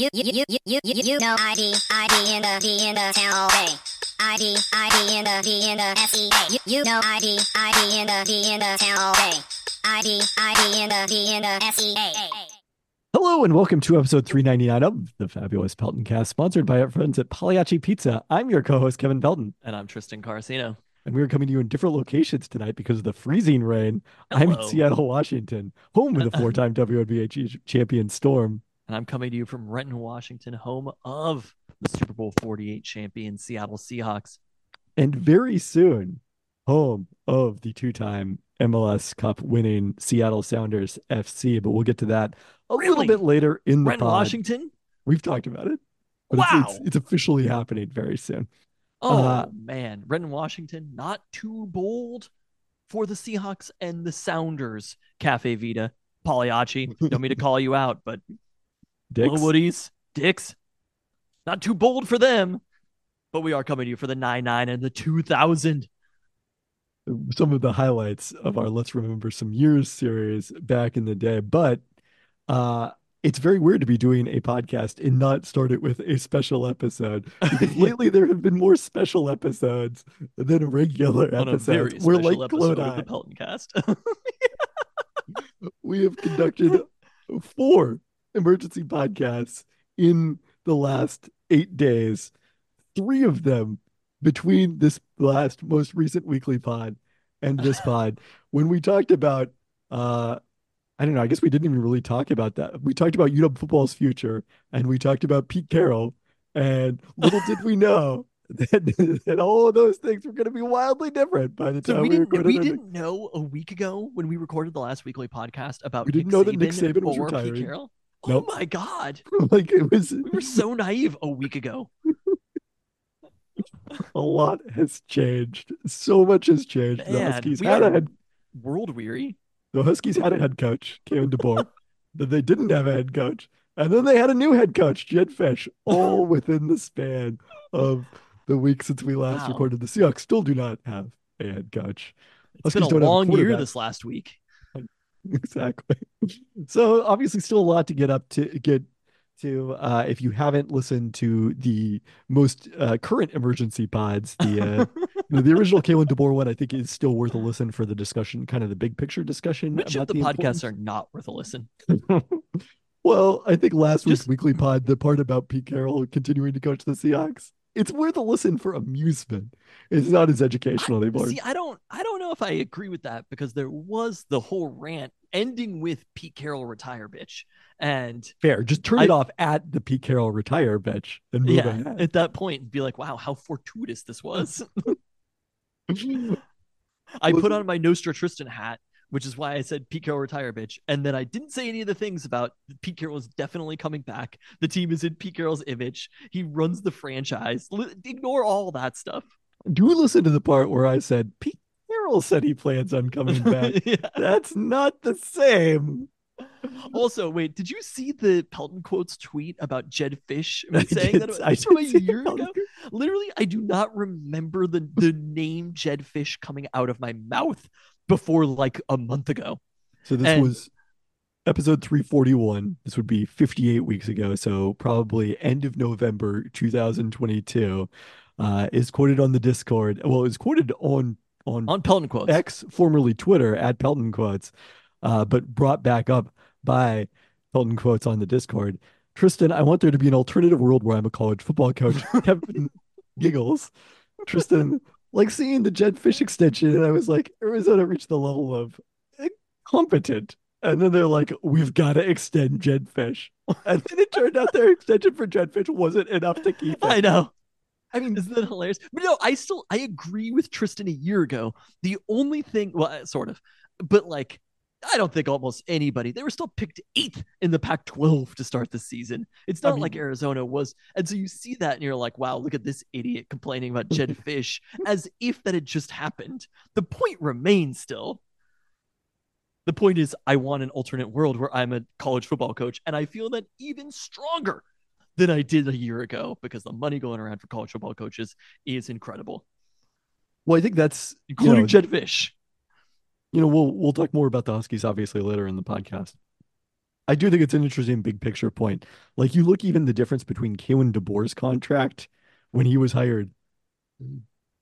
you, you, you, you, you, you, you know ID, ID in the D in the town all day. ID, ID in the D in the SEA. You, you know ID, ID in the D in the town all day. ID, ID in the D in the SEA. Hello and welcome to episode 399 of the Fabulous Peltoncast, sponsored by our friends at Pagliacci Pizza. I'm your co-host Kevin Pelton, And I'm Tristan Carcino. and we're coming to you in different locations tonight because of the freezing rain. I'm in Seattle, Washington, home of the four-time WNBA champion Storm. And I'm coming to you from Renton, Washington, home of the Super Bowl 48 champion Seattle Seahawks. and very soon home of the two-time MLS Cup winning Seattle Sounders FC. But we'll get to that a little bit later in the Renton, pod. Washington? We've talked about it. But it's- Wow. it's, it's officially happening very soon. Oh, Uh, man. Renton, Washington, not too bold for the Seahawks and the Sounders. Caffe Vita, Pagliacci. Don't mean to call you out, but Dicks. Little Woodies, Dicks, not too bold for them. But we are coming to you for the 9 9 and the 2000. some of the highlights of our Let's Remember Some Years series back in the day. But uh, it's very weird to be doing a podcast and not start it with a special episode. Lately there have been more special episodes than regular On episodes. We're like of the. Pelton cast. We have conducted four emergency podcasts in the last eight days. Three of them between this last most recent weekly pod and this pod. When we talked about uh I don't know, I guess we didn't even really talk about that. We talked about UW football's future and we talked about Pete Carroll. And little did we know that, that all of those things were going to be wildly different by the time So we we, didn't recorded we didn't know a week ago when we recorded the last weekly podcast about We didn't Nick know that Nick Saban was retiring. Nope. Oh my god, like it was we were so naive a week ago. a lot has changed. So much has changed. The Huskies we had a head world weary. the Huskies had a head coach, Kevin DeBoer. then they didn't have a head coach. And then they had a new head coach, Jedd Fisch, all within the span of the week since we last Wow. recorded. The Seahawks still do not have a head coach. It's been don't have a long year this last week. exactly. So obviously still a lot to get up to get to uh if you haven't listened to the most uh current emergency pods, the uh you know, the original Kalen DeBoer one I think is still worth a listen for the discussion, kind of the big picture discussion. Which of about the podcasts are not worth a listen? well, I think last week's weekly pod, the part about Pete Carroll continuing to coach the Seahawks, it's worth a listen for amusement. It's not as educational anymore. See, I don't I don't know if I agree with that because there was the whole rant ending with Pete Carroll retire bitch. And Fair. Just turn it off at the Pete Carroll retire bitch and move yeah, ahead. at that point be like, wow, how fortuitous this was. I put on my Nostra Tristan hat, which is why I said Pete Carroll retire, bitch. And then I didn't say any of the things about Pete Carroll is definitely coming back. The team is in Pete Carroll's image. He runs the franchise. L- ignore all that stuff. Do listen to the part where I said Pete Carroll said he plans on coming back. Yeah. That's not the same. Also, wait, did you see the Pelton quotes tweet about Jedd Fisch I saying did- that I from a did see the year ago? Literally, I do not remember the the name Jedd Fisch coming out of my mouth before like a month ago. So this And- was episode 341. This would be 58 weeks ago. So probably end of November 2022. Uh, is quoted on the Discord. Well, it's quoted on on On Pelton quotes. X, formerly Twitter, at Pelton Quotes, uh, but brought back up by Pelton Quotes on the Discord. Tristan, I want there to be an alternative world where I'm a college football coach. Kevin giggles. Tristan, like seeing the Jedd Fisch extension, and I was like, Arizona reached the level of competent. And then they're like, we've got to extend Jedd Fisch. And then it turned out their extension for Jedd Fisch wasn't enough to keep it. I know. I mean, isn't that hilarious? But no, I still I agree with Tristan a year ago. The only thing, well, uh, sort of, but like, I don't think almost anybody. They were still picked eighth in the Pac-12 to start the season. It's I not like Arizona was, and so you see that and you're like, wow, look at this idiot complaining about Jedd Fisch as if that had just happened. The point remains still. The point is, I want an alternate world where I'm a college football coach, and I feel that even stronger than I did a year ago because the money going around for college football coaches is incredible, Well, I think that's you including know, Jedd Fisch. You know, we'll we'll talk more about the Huskies obviously later in the podcast. I do think it's an interesting big picture point. Like you look even the difference between Kalen DeBoer's contract when he was hired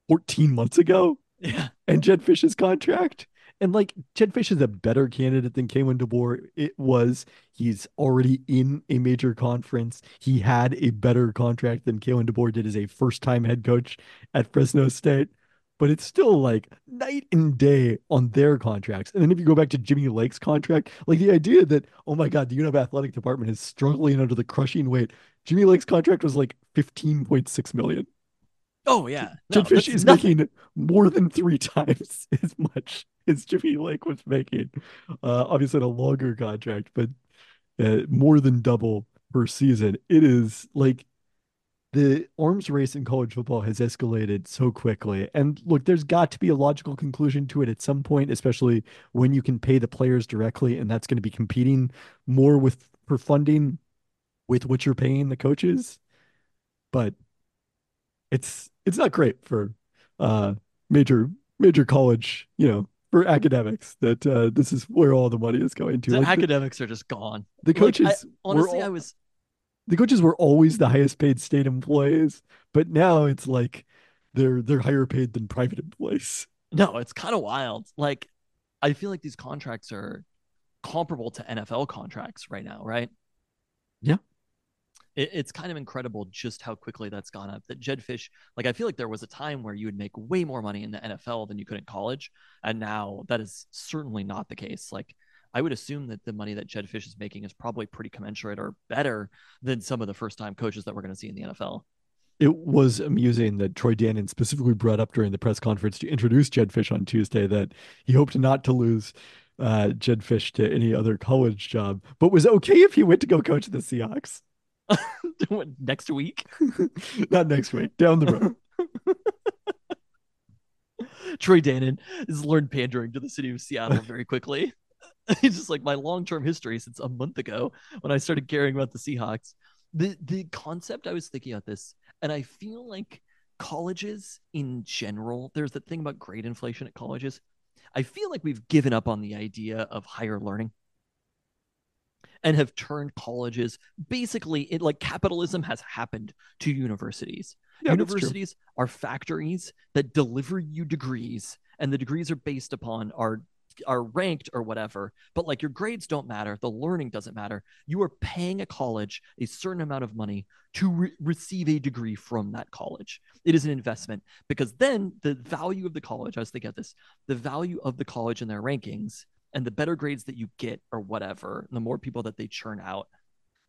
14 months ago Yeah. and Jedd Fisch's contract. And like Jedd Fisch is a better candidate than Kalen DeBoer. It was. He's already in a major conference. He had a better contract than Kalen DeBoer did as a first-time head coach at Fresno State. But it's still like night and day on their contracts. And then if you go back to Jimmy Lake's contract, like the idea that, oh my God, the UNF athletic department is struggling under the crushing weight. Jimmy Lake's contract was like 15.6 million. Oh yeah. Jedd Fisch is nothing. making more than three times as much as Jimmy Lake was making. Uh, obviously, a longer contract, but uh, more than double per season. It is like the arms race in college football has escalated so quickly. And look, there's got to be a logical conclusion to it at some point, especially when you can pay the players directly, and that's going to be competing more with for funding with what you're paying the coaches. But it's it's not great for uh major major college, you know, for academics that uh this is where all the money is going to. The Like, the, academics are just gone. the Like, I- coaches Honestly, all- I was the coaches were always the highest paid state employees, but now it's like they're they're higher paid than private employees. no, it's kind of wild. Like, I feel like these contracts are comparable to NFL contracts right now, right? Yeah. It, it's kind of incredible just how quickly that's gone up. That Jedd Fisch, like, I feel like there was a time where you would make way more money in the NFL than you could in college, and now that is certainly not the case. Like, I would assume that the money that Jedd Fisch is making is probably pretty commensurate or better than some of the first time coaches that we're going to see in the NFL. It was amusing that Troy Dannen specifically brought up during the press conference to introduce Jedd Fisch on Tuesday that he hoped not to lose uh, Jedd Fisch to any other college job, but was okay if he went to go coach the Seahawks. Next week, Not next week, down the road. Troy Dannen has learned pandering to the city of Seattle very quickly. It's just like my long-term history since a month ago when I started caring about the Seahawks. The the concept I was thinking about this, and I feel like colleges in general, there's that thing about grade inflation at colleges. I feel like we've given up on the idea of higher learning and have turned colleges basically it like capitalism has happened to universities. Yeah, universities are factories that deliver you degrees and the degrees are based upon are are ranked or whatever but like your grades don't matter the learning doesn't matter. You are paying a college a certain amount of money to re- receive a degree from that college. It is an investment because then the value of the college was thinking of this the value of the college in their rankings and the better grades that you get or whatever the more people that they churn out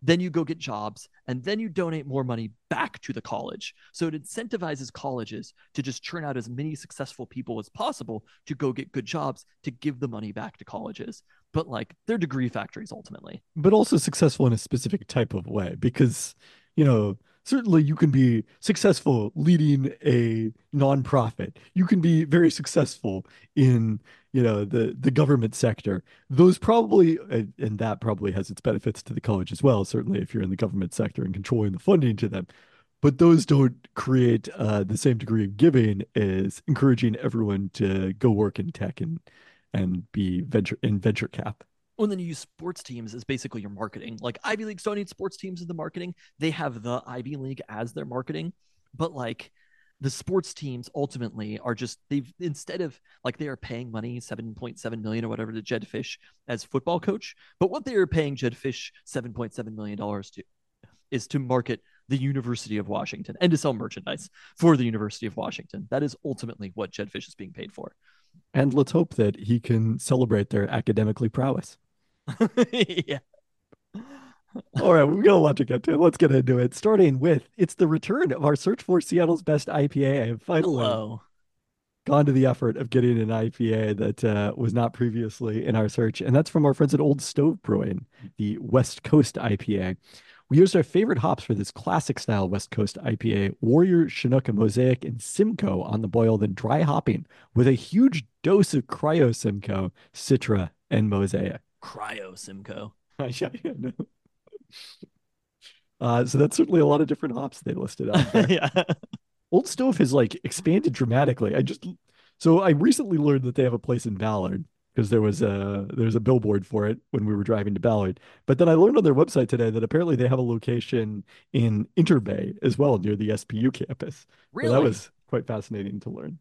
then you go get jobs and then you donate more money back to the college. So it incentivizes colleges to just churn out as many successful people as possible to go get good jobs to give the money back to colleges. But like they're degree factories ultimately. But also successful in a specific type of way because you know certainly you can be successful leading a nonprofit. You can be very successful in you know the the government sector. Those probably and, that probably has its benefits to the college as well certainly if you're in the government sector and controlling the funding to them. But those don't create uh, the same degree of giving as encouraging everyone to go work in tech and and be venture in venture cap Oh, well, then you use sports teams as basically your marketing. Like Ivy Leagues don't need sports teams as the marketing. They have the Ivy League as their marketing. But like the sports teams ultimately are just they've instead of like they are paying money, 7.7 million or whatever to Jedd Fisch as football coach. But what they are paying Jedd Fisch 7.7 million dollars to is to market the University of Washington and to sell merchandise for the University of Washington. That is ultimately what Jedd Fisch is being paid for. And let's hope that he can celebrate their academically prowess. yeah. All right, we've got a lot to get to. Let's get into it. Starting with it's the return of our search for Seattle's best IPA. I have finally Hello. gone to the effort of getting an IPA that uh, was not previously in our search, and that's from our friends at Old Stove Brewing, the West Coast IPA. We used our favorite hops for this classic style West Coast IPA, Warrior, Chinook, and Mosaic, and Simcoe on the boil, then dry hopping with a huge dose of Cryo Simcoe, Citra, and Mosaic. Cryo Simcoe. yeah, yeah, no. Uh, so that's certainly a lot of different hops they listed out there. yeah. Old Stove has like expanded dramatically. I just so I recently learned that they have a place in Ballard, because there was a there's a billboard for it when we were driving to Ballard. But then I learned on their website today that apparently they have a location in Interbay as well near the SPU campus. Really? So that was quite fascinating to learn.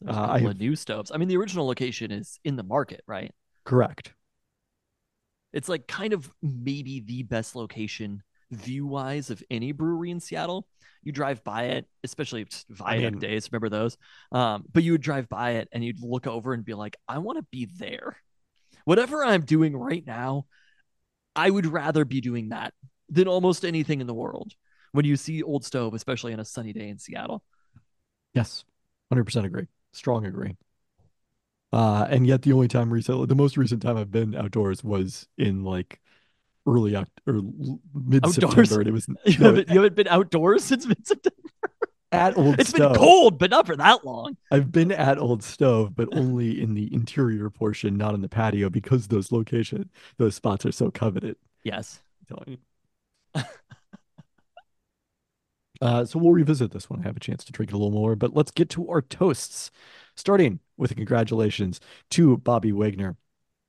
There's a uh, I couple have- of new stoves. I mean, the original location is in the market, right? Correct. It's like kind of maybe the best location view wise of any brewery in Seattle. You drive by it, especially viaduct mean- days. Remember those? Um, but you would drive by it and you'd look over and be like, I want to be there. Whatever I'm doing right now, I would rather be doing that than almost anything in the world. When you see Old Stove, especially on a sunny day in Seattle. Yes. 100% agree. Strong agree. Uh, and yet the only time recently, the most recent time I've been outdoors was in like early Oct or mid September. it was You, no, haven't, you haven't been outdoors since mid September. at Old It's Stove. been cold, but not for that long. I've been at Old Stove, but only in the interior portion, not in the patio, because those location, those spots are so coveted. Yes. Uh, so we'll revisit this when I have a chance to drink it a little more. But let's get to our toasts, starting with congratulations to Bobby Wagner,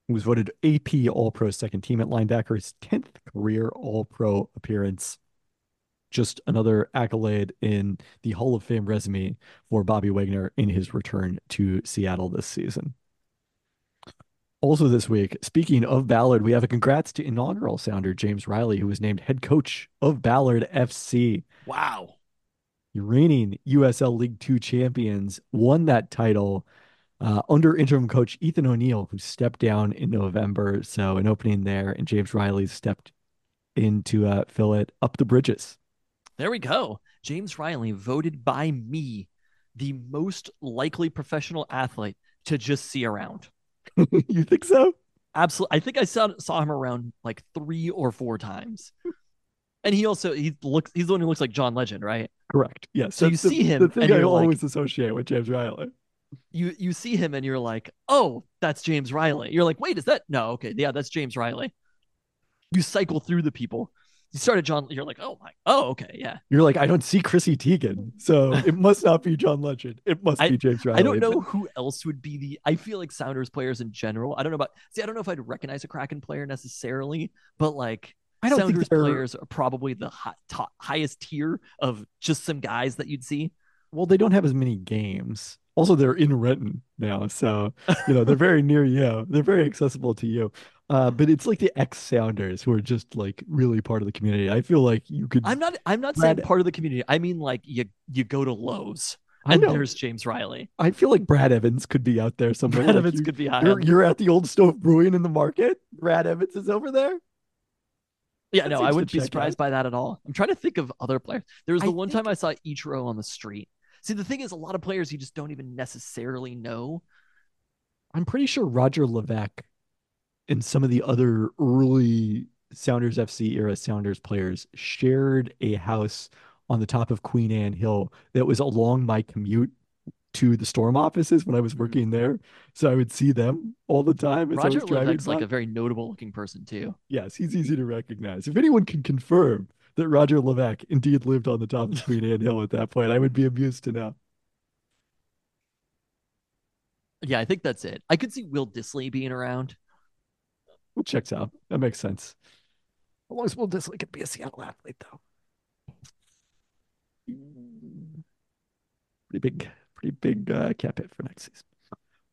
who was voted AP All Pro second team at linebacker, his 10th career All Pro appearance. Just another accolade in the Hall of Fame resume for Bobby Wagner in his return to Seattle this season. Also, this week, speaking of Ballard, we have a congrats to inaugural sounder James Riley, who was named head coach of Ballard FC. Wow. Reigning USL League Two champions won that title uh, under interim coach Ethan O'Neill, who stepped down in November. So, an opening there, and James Riley stepped in to uh, fill it up the bridges. There we go. James Riley voted by me the most likely professional athlete to just see around. you think so? Absolutely. I think I saw saw him around like three or four times. And he also he looks he's the one who looks like John Legend, right? Correct. Yes. So you the- see him The thing and I you're like- always associate with James Riley. You you see him and you're like, oh, that's James Riley. You're like, wait, is that no? Okay, yeah, that's James Riley. You cycle through the people. You started John. You're like, oh my, oh okay, yeah. You're like, I don't see Chrissy Teigen, so it must not be John Legend. It must be James Riley. I don't know who else would be the. I feel like Sounders players in general. I don't know about. See, I don't know if I'd recognize a Kraken player necessarily, but like I don't Sounders they're- players are probably the hi- top, highest tier of just some guys that you'd see. Well, they don't have as many games. Also, they're in Renton now, so you know they're very near you. They're very accessible to you. Uh, but it's like the ex Sounders who are just like really part of the community. I feel like you could. I'm not. I'm not saying part of the community. I mean, like you you go to Lowe's and there's James Riley. I feel like Brad Evans could be out there somewhere. Brad like Evans you, could be high. You're, you're at the old stove brewing in the market. Brad Evans is over there. Yeah, that no, I wouldn't be surprised out. by that at all. I'm trying to think of other players. There was I the one think- time I saw Ichiro on the street. See, the thing is, a lot of players you just don't even necessarily know. I'm pretty sure Roger Levesque and some of the other early Sounders FC era Sounders players shared a house on the top of Queen Anne Hill that was along my commute to the storm offices when I was mm-hmm. working there. So I would see them all the time Roger Levesque's like a very notable looking person too. Yes, he's easy to recognize. If anyone can confirm that Roger Levesque indeed lived on the top of Queen Anne Hill at that point, I would be amused to know. Yeah, I think that's it. I could see Will Dissly being around. Well, checks out. That makes sense. As long as Will Dissly could be a Seattle athlete, though. Pretty big, pretty big uh, cap hit for next season.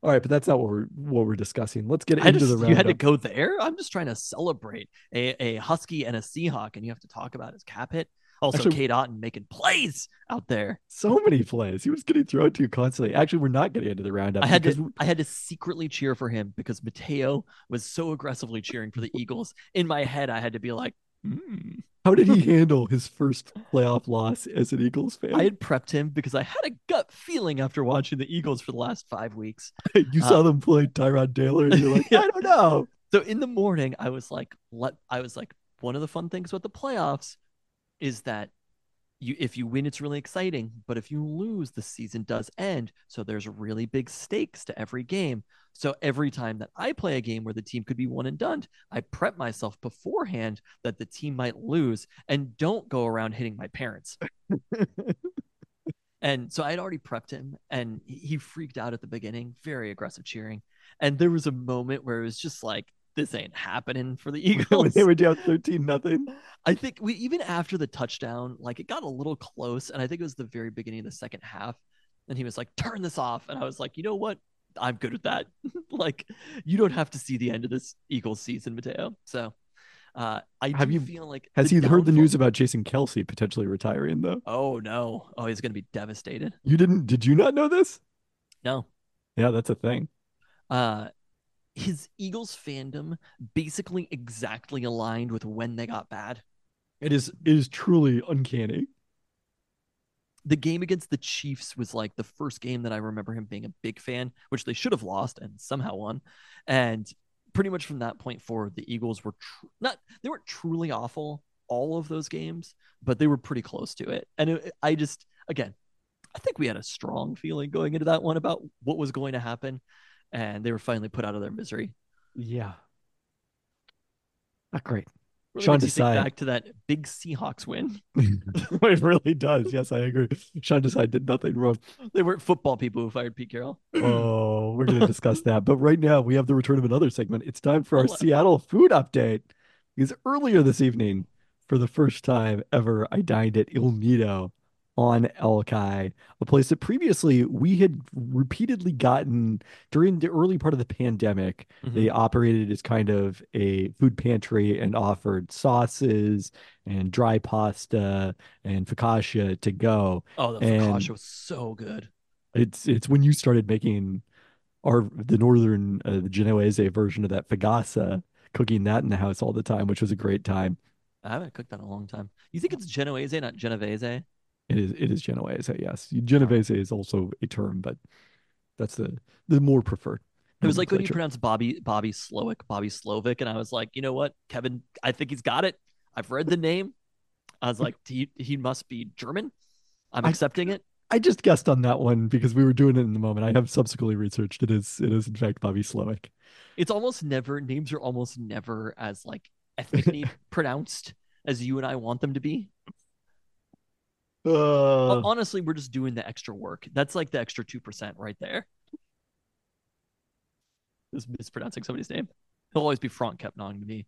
All right, but that's not what we're what we're discussing. Let's get I into just, the roundup. you had to go there. I'm just trying to celebrate a, a Husky and a Seahawk, and you have to talk about his cap hit. Also, Actually- Cade Otton making plays out there. So many plays. He was getting thrown to constantly. Actually, we're not getting into the roundup I had to I had to secretly cheer for him because Mateo was so aggressively cheering for the Eagles. In my head, I had to be like, how did he handle his first playoff loss as an Eagles fan? I had prepped him because I had a gut feeling after watching the Eagles for the last five weeks. you saw uh, them play Tyrod Taylor, and you're like, Yeah. I don't know. So in the morning, I was like, let I was like, one of the fun things about the playoffs is that you if you win, it's really exciting. But if you lose, the season does end. So there's really big stakes to every game. So every time that I play a game where the team could be one and done, I prep myself beforehand that the team might lose and don't go around hitting my parents. And so I had already prepped him, and he freaked out at the beginning, very aggressive cheering. And there was a moment where it was just like, "This ain't happening for the when Eagles." they were down 13 nothing. I think we even after the touchdown, like it got a little close, and I think it was the very beginning of the second half. And he was like, "Turn this off," and I was like, "You know what? I'm good with that. like, you don't have to see the end of this Eagles season, Mateo." So, uh, I Have do you- feel like Has he heard the news about Jason Kelce potentially retiring though? Oh no! Oh, he's gonna be devastated. You didn't did you not know this? No, Yeah, that's a thing. uh, his Eagles fandom basically exactly aligned with when they got bad. It is it is truly uncanny. the game against the Chiefs was like the first game that I remember him being a big fan, which they should have lost and somehow won. And pretty much from that point forward, the Eagles were tr- not they weren't truly awful all of those games, but they were pretty close to it. And it, I just again, I think we had a strong feeling going into that one about what was going to happen, and they were finally put out of their misery. Yeah. Not great. Really Sean Desai. back to that big Seahawks win. it really does. Yes, I agree. Sean Desai did nothing wrong. They weren't football people who fired Pete Carroll. Oh, we're going to discuss that. But right now, we have the return of another segment. It's time for our. Seattle food update. Because earlier this evening, for the first time ever, I dined at Il Nido on Alki, a place that previously we had repeatedly gotten during the early part of the pandemic. They operated as kind of a food pantry and offered sauces and dry pasta and focaccia to go. Oh, the And- focaccia was so good. It's it's when you started making our the northern uh, the Genoese version of that fugassa, cooking that in the house all the time, which was a great time. I haven't cooked that in a long time. You think it's Genoese, not Genovese? It is it is Genoese, yes. Genovese is also a term, but that's the the more preferred. It was like when you pronounce Bobby Bobby Slowik, Bobby Slovic, and I was like, you know what, Kevin, I think he's got it. I've read the name. I was like, he he must be German. I'm I- accepting it. I just guessed on that one because we were doing it in the moment. I have subsequently researched it is it is in fact Bobby Slowik. It's almost never names are almost never as like ethnically pronounced as you and I want them to be. Uh, Honestly, we're just doing the extra work. That's like the extra two percent right there. Just mispronouncing somebody's name. He'll always be Frank Kepnong to me.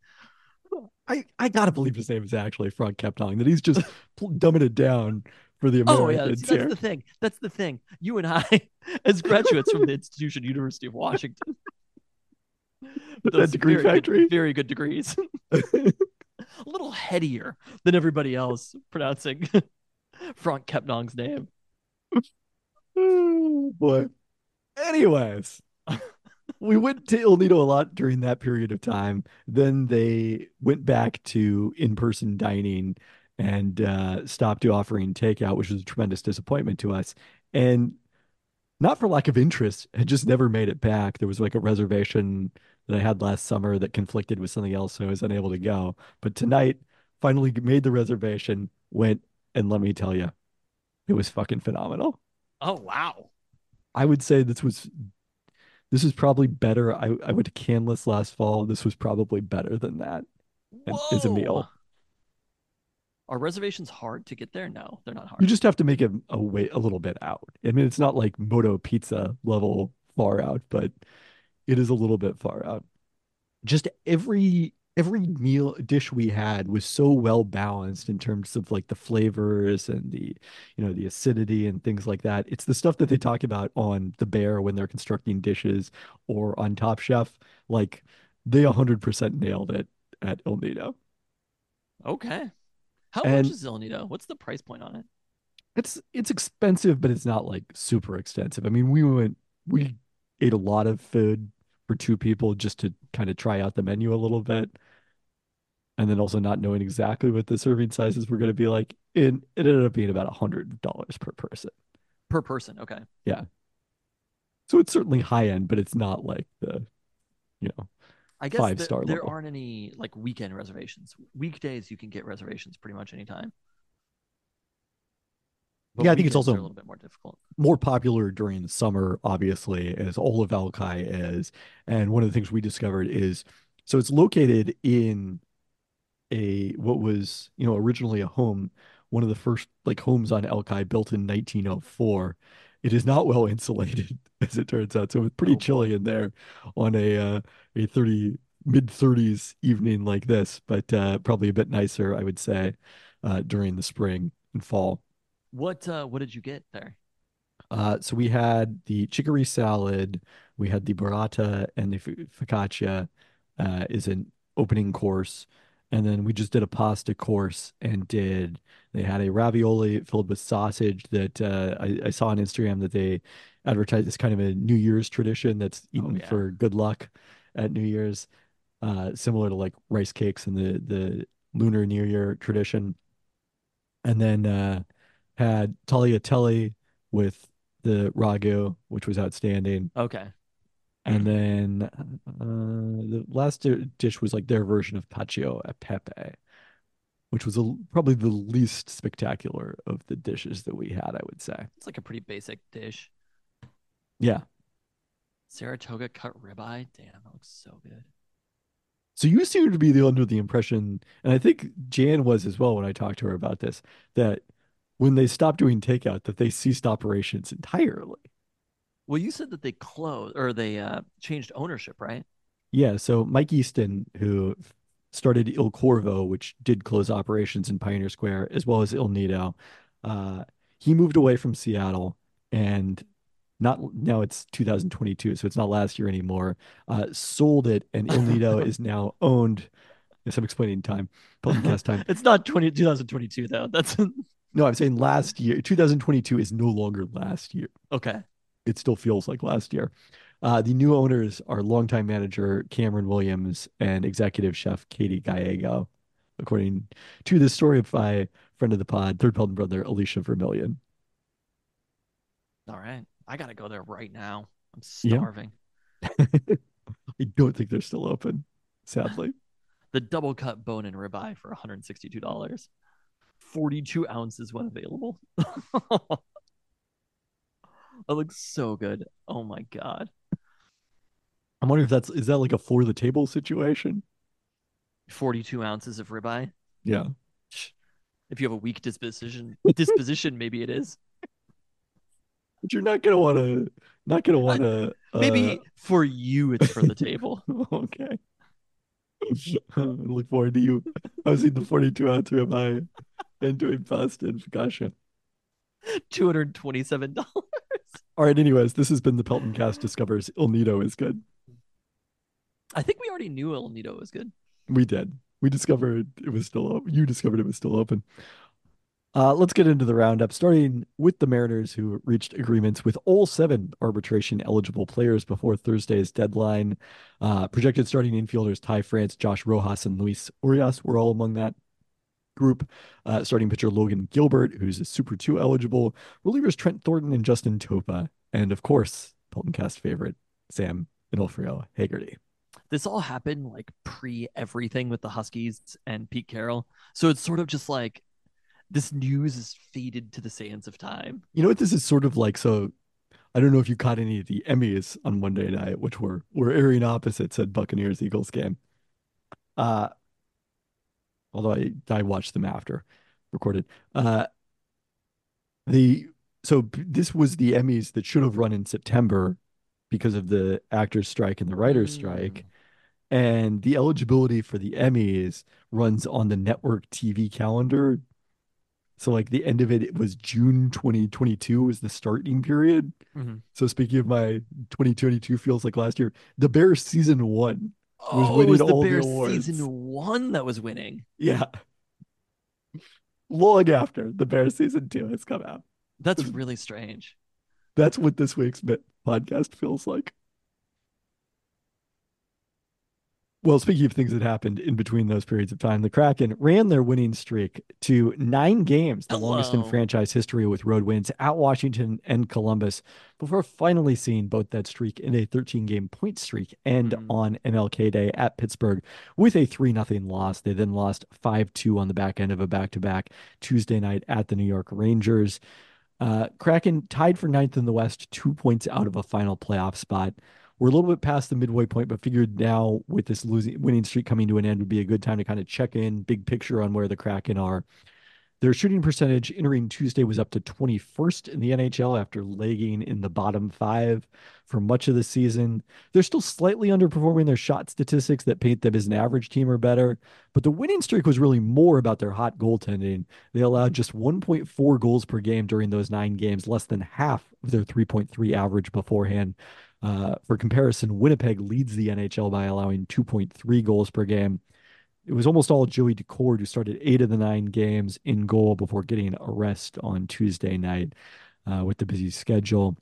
I, I gotta believe his name is actually Frank Kepnong, that he's just dumbing it down for the Americans. Oh yeah, that's, that's the thing. That's the thing. You and I, as graduates from the institution, University of Washington, with That those degree very good- factory. very good degrees, a little headier than everybody else pronouncing Frank Kepnong's name. Boy. Anyways, we went to Il Nido a lot during that period of time. Then they went back to in-person dining and uh, stopped to offering takeout, which was a tremendous disappointment to us. And not for lack of interest, had just never made it back. There was like a reservation that I had last summer that conflicted with something else, so I was unable to go. But tonight, finally made the reservation, went, and let me tell you, it was fucking phenomenal. Oh wow! I would say this was this is probably better. I, I went to Canlis last fall. This was probably better than that. Is a meal. Are reservations hard to get there? No, they're not hard. You just have to make it a wait a little bit out. I mean, it's not like Moto Pizza level far out, but it is a little bit far out. Just every every meal dish we had was so well balanced in terms of like the flavors and the you know the acidity and things like that. It's the stuff that they talk about on The Bear when they're constructing dishes or on Top Chef. Like they 100% nailed it at Il Nido. okay. How And- much is Il Nido? What's the price point on it? It's it's expensive, but it's not like super extensive. I mean, we went we ate a lot of food for two people just to kind of try out the menu a little bit. And then also not knowing exactly what the serving sizes were going to be like. It, it ended up being about a hundred dollars per person. Per person. Okay. Yeah so it's certainly high end, but it's not like the, you know, I guess Five th- star there level. aren't any like weekend reservations. Weekdays you can get reservations pretty much anytime. But Yeah, I think it's also- a little bit more difficult. more popular during the summer, obviously, as all of Alki is. And one of the things we discovered is so it's located in a what was, you know, originally a home one of the first like homes on Alki built in 1904. It is not well insulated, as it turns out. So it's pretty Oh, chilly in there on a uh, a 30 mid 30s evening like this, but uh, probably a bit nicer, I would say, uh, during the spring and fall. What uh what did you get there? Uh, so we had the chicory salad, we had the burrata, and the focaccia uh, is an opening course, and then we just did a pasta course and did. They had a ravioli filled with sausage that uh, I, I saw on Instagram that they advertised as kind of a New Year's tradition that's eaten yeah. for good luck at New Year's, uh, similar to like rice cakes and the the Lunar New Year tradition. And then uh, had tagliatelle with the ragu, which was outstanding. Okay. And then uh, the last dish was like their version of cacio e pepe, which was a, probably the least spectacular of the dishes that we had, I would say. It's like a pretty basic dish. Yeah. Saratoga cut ribeye. Damn, that looks so good. So you seem to be the under the impression, and I think Jan was as well when I talked to her about this, that when they stopped doing takeout, that they ceased operations entirely. Well, you said that they closed or they uh changed ownership, right? Yeah, so Mike Easton, who started Il Corvo, which did close operations in Pioneer Square, as well as Il Nido, uh, he moved away from Seattle and not now it's 2022, so it's not last year anymore. Uh, sold it, and Il Nido is now owned. Yes, I'm explaining time, podcast time. It's not 20, 2022 though. That's No, I'm saying last year. 2022 is no longer last year. okay. It still feels like last year. Uh, the new owners are longtime manager Cameron Williams and executive chef Katie Gallego, according to the story of my friend of the pod, third Pelton brother Allecia Vermillion. All right. I gotta go there right now. I'm Yeah. starving. I don't think they're still open, sadly. The double cut bone and ribeye for $162. 42 ounces when available. that looks so good. Oh my god. I'm wondering if that's is that like a for the table situation? 42 ounces of ribeye. Yeah. If you have a weak disposition, disposition, maybe it is. But you're not gonna want to, not gonna want to. Maybe uh, for you, it's for the table. okay. Look forward to you. I was eating the 42 ounce ribeye and doing pasta and focaccia. $227. All right. Anyways, this has been the Peltoncast discovers Il Nido is good. I think we already knew Il Nido was good. We did. We discovered it was still open. You discovered it was still open. Uh, let's get into the roundup, starting with the Mariners, who reached agreements with all seven arbitration eligible players before Thursday's deadline. Uh, projected starting infielders Ty France, Josh Rojas, and Luis Urias were all among that group. Uh, starting pitcher Logan Gilbert, who's a Super 2 eligible. Relievers Trent Thornton and Justin Topa. And of course, Peltoncast favorite, Sam Inolfrio Haggerty. This all happened like pre everything with the Huskies and Pete Carroll. So it's sort of just like this news is faded to the sands of time. You know what this is sort of like? So I don't know if you caught any of the Emmys on Monday night, which were were airing opposites at Buccaneers Eagles game. Uh although I I watched them after recorded. Uh the so this was the Emmys that should have run in September because of the actors strike and the writers strike. And the eligibility for the Emmys runs on the network TV calendar. So like the end of it, it was June 2022 was the starting period. Mhm. So speaking of my 2022 feels like last year, the Bears season one. Oh, it was the the Bears awards. season one that was winning. Yeah. Long after the Bears season two has come out. That's really strange. That's what this week's bit podcast feels like. Well, speaking of things that happened in between those periods of time, the Kraken ran their winning streak to nine games, the longest in franchise history with road wins at Washington and Columbus, before finally seeing both that streak in a 13 game point streak and Mhm. on MLK Day at Pittsburgh with a 3 0 loss. They then lost 5 2 on the back end of a back to back Tuesday night at the New York Rangers. Uh, Kraken tied for ninth in the West, two points out of a final playoff spot. We're a little bit past the midway point, but figured now with this losing winning streak coming to an end would be a good time to kind of check in, big picture on where the Kraken are. Their shooting percentage entering Tuesday was up to 21st in the NHL after lagging in the bottom five for much of the season. They're still slightly underperforming their shot statistics that paint them as an average team or better, but the winning streak was really more about their hot goaltending. They allowed just 1.4 goals per game during those nine games, less than half of their 3.3 average beforehand. Uh, for comparison, Winnipeg leads the NHL by allowing 2.3 goals per game it was almost all Joey Daccord who started eight of the nine games in goal before getting a rest on Tuesday night uh, with the busy schedule.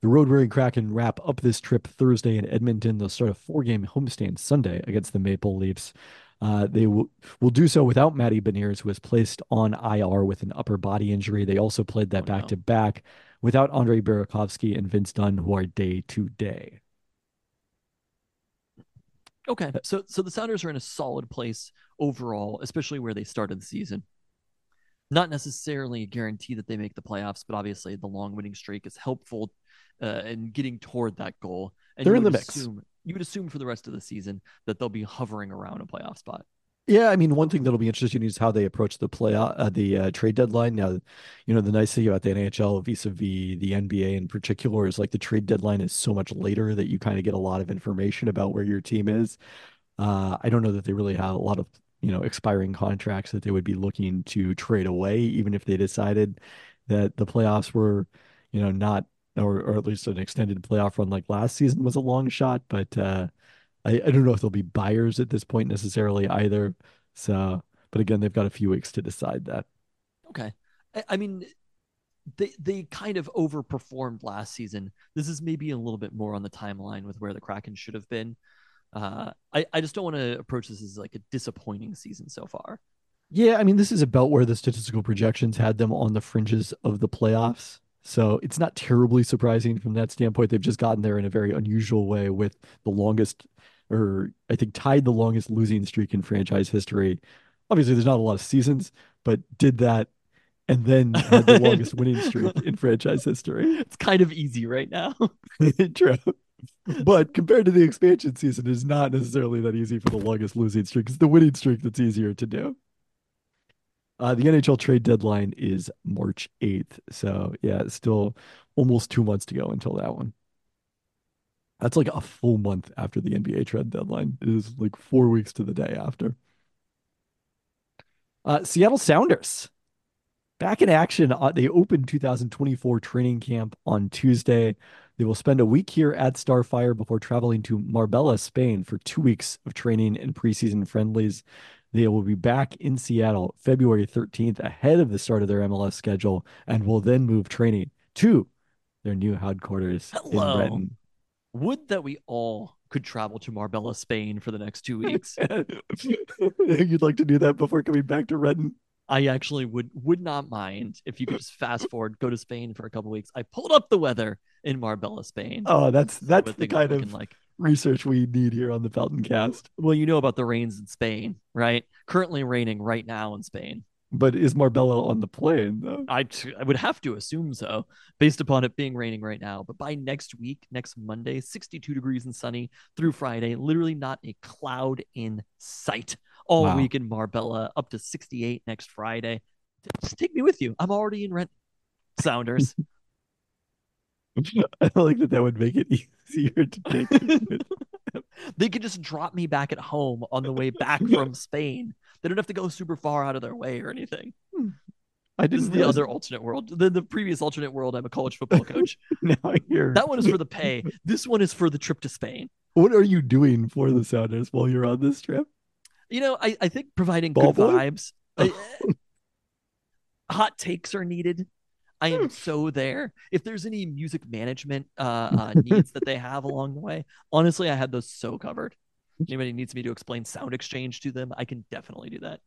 The Road Warrior Kraken wrap up this trip Thursday in Edmonton. They'll start a four-game homestand Sunday against the Maple Leafs. Uh, they w- will do so without Matty Beniers, who was placed on IR with an upper body injury. They also played that back to back without Andre Burakovsky and Vince Dunn, who are day to day. Okay, so so the Sounders are in a solid place overall, especially where they started the season. Not necessarily a guarantee that they make the playoffs, but obviously the long winning streak is helpful uh, in getting toward that goal. And They're in the mix. Assume, you would assume for the rest of the season that they'll be hovering around a playoff spot. Yeah, I mean, one thing that'll be interesting is how they approach the play uh, the uh, trade deadline. Now, you know, the nice thing about the NHL vis-a-vis the NBA in particular is like the trade deadline is so much later that you kind of get a lot of information about where your team is. Uh, I don't know that they really have a lot of you know expiring contracts that they would be looking to trade away, even if they decided that the playoffs were, you know, not or or at least an extended playoff run like last season was a long shot, but. uh I, I don't know if there'll be buyers at this point necessarily either. So, but again, they've got a few weeks to decide that. Okay. I, I mean, they they kind of overperformed last season. This is maybe a little bit more on the timeline with where the Kraken should have been. Uh, I I just don't want to approach this as like a disappointing season so far. Yeah, I mean, this is about where the statistical projections had them on the fringes of the playoffs. So it's not terribly surprising from that standpoint. They've just gotten there in a very unusual way with the longest or I think tied the longest losing streak in franchise history. Obviously, there's not a lot of seasons, but did that and then had the longest winning streak in franchise history. It's kind of easy right now. True. But compared to the expansion season, it's not necessarily that easy for the longest losing streak. It's the winning streak that's easier to do. Uh, the NHL trade deadline is March 8th. So, yeah, still almost two months to go until that one. That's like a full month after the NBA trade deadline. It is like four weeks to the day after. Uh, Seattle Sounders back in action. Uh, they opened 2024 training camp on Tuesday. They will spend a week here at Starfire before traveling to Marbella, Spain for two weeks of training and preseason friendlies. They will be back in Seattle February 13th ahead of the start of their MLS schedule and will then move training to their new headquarters Hello. in Renton. Would that we all could travel to Marbella, Spain for the next two weeks. You'd like to do that before coming back to Redden? I actually would would not mind if you could just fast forward, go to Spain for a couple weeks. I pulled up the weather in Marbella, Spain. Oh, that's that's the kind of like research we need here on the Peltoncast. Well, you know about the rains in Spain, right? Currently raining right now in Spain. But is Marbella on the plane though? I, t- I would have to assume so, based upon it being raining right now. But by next week, next Monday, 62 degrees and sunny through Friday, literally not a cloud in sight all wow. week in Marbella, up to 68 next Friday. Just take me with you. I'm already in rent. Sounders. I like that that would make it easier to take. they could just drop me back at home on the way back from Spain they don't have to go super far out of their way or anything. Hmm. I this is the other alternate world. The, the previous alternate world, I'm a college football coach. now you're... That one is for the pay. This one is for the trip to Spain. What are you doing for the Sounders while you're on this trip? You know, I, I think providing Ball good boy? vibes. I, hot takes are needed. I am hmm. so there. If there's any music management uh, uh, needs that they have along the way, honestly, I had those so covered anybody needs me to explain sound exchange to them, I can definitely do that.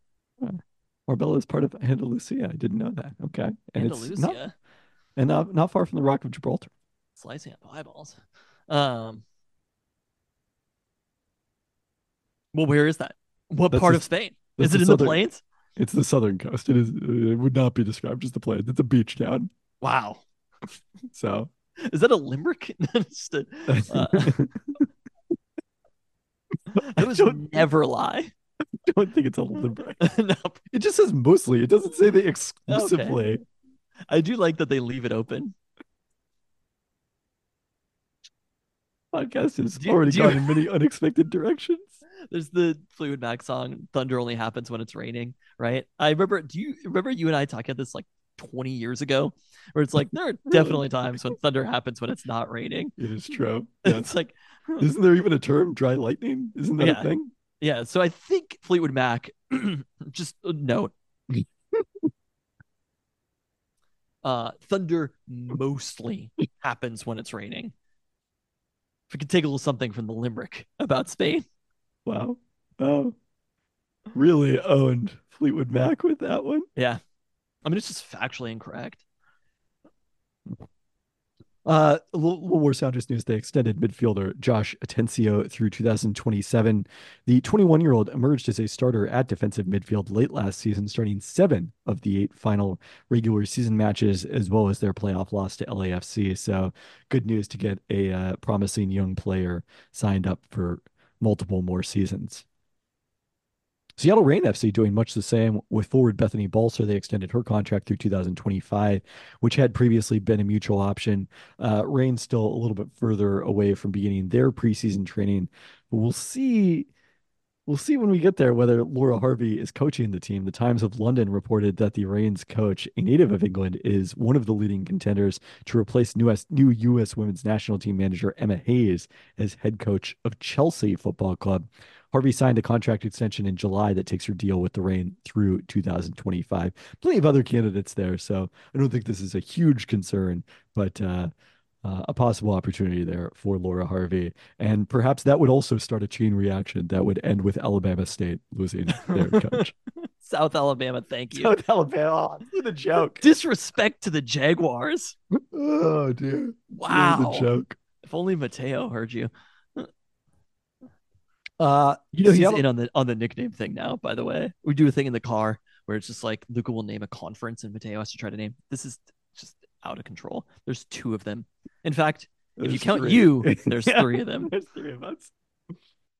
Marbella is part of Andalusia. I didn't know that. Okay. And Andalusia. It's not, and not, not far from the Rock of Gibraltar. Slicing up eyeballs. Um, well, where is that? What That's part of Spain? Is it in southern, the plains? It's the southern coast. It is. It would not be described as the plains. It's a beach town. Wow. so, is that a limerick? a, uh, Those never lie. I don't think it's a Oldenburg. no, It just says mostly. It doesn't say they exclusively. I do like that they leave it open. Podcast has Do already do you- gone in many unexpected directions. There's the Fleetwood Mac song "Thunder Only Happens When It's Raining," right? I remember. Do you remember you and I talking about this like 20 years ago, where it's like there are definitely times when thunder happens when it's not raining. It is true. Yes. It's like, Isn't there even a term, dry lightning? Isn't that Yeah. a thing? yeah. So I think Fleetwood Mac. just a note. uh, thunder mostly happens when it's raining. If we could take a little something from the limerick about Spain. Wow. Oh, really owned Fleetwood Mac with that one. Yeah. I mean, it's just factually incorrect. Uh, a little, little more Sounders news. They extended midfielder Josh Atencio through 2027. The 21 year old emerged as a starter at defensive midfield late last season, starting seven of the eight final regular season matches, as well as their playoff loss to LAFC. So, good news to get a uh, promising young player signed up for multiple more seasons. Seattle Rain FC doing much the same with forward Bethany Balser. They extended her contract through 2025, which had previously been a mutual option. Uh, Rain still a little bit further away from beginning their preseason training. But we'll see. We'll see when we get there whether Laura Harvey is coaching the team. The Times of London reported that the Rain's coach, a native of England, is one of the leading contenders to replace new US, new U.S. women's national team manager Emma Hayes as head coach of Chelsea Football Club. Harvey signed a contract extension in July that takes her deal with the Rain through 2025. Plenty of other candidates there, so I don't think this is a huge concern, but uh, uh, a possible opportunity there for Laura Harvey. And perhaps that would also start a chain reaction that would end with Alabama State losing their coach. South Alabama, thank you. South Alabama, oh, the joke. Disrespect to the Jaguars. Oh, dear. Wow. The joke. If only Mateo heard you. Uh, You know he's in on the on the nickname thing now. By the way, we do a thing in the car where it's just like Luca will name a conference and Mateo has to try to name. This is just out of control. There's two of them. In fact, if you count three. you, there's Yeah, three of them. There's three of us.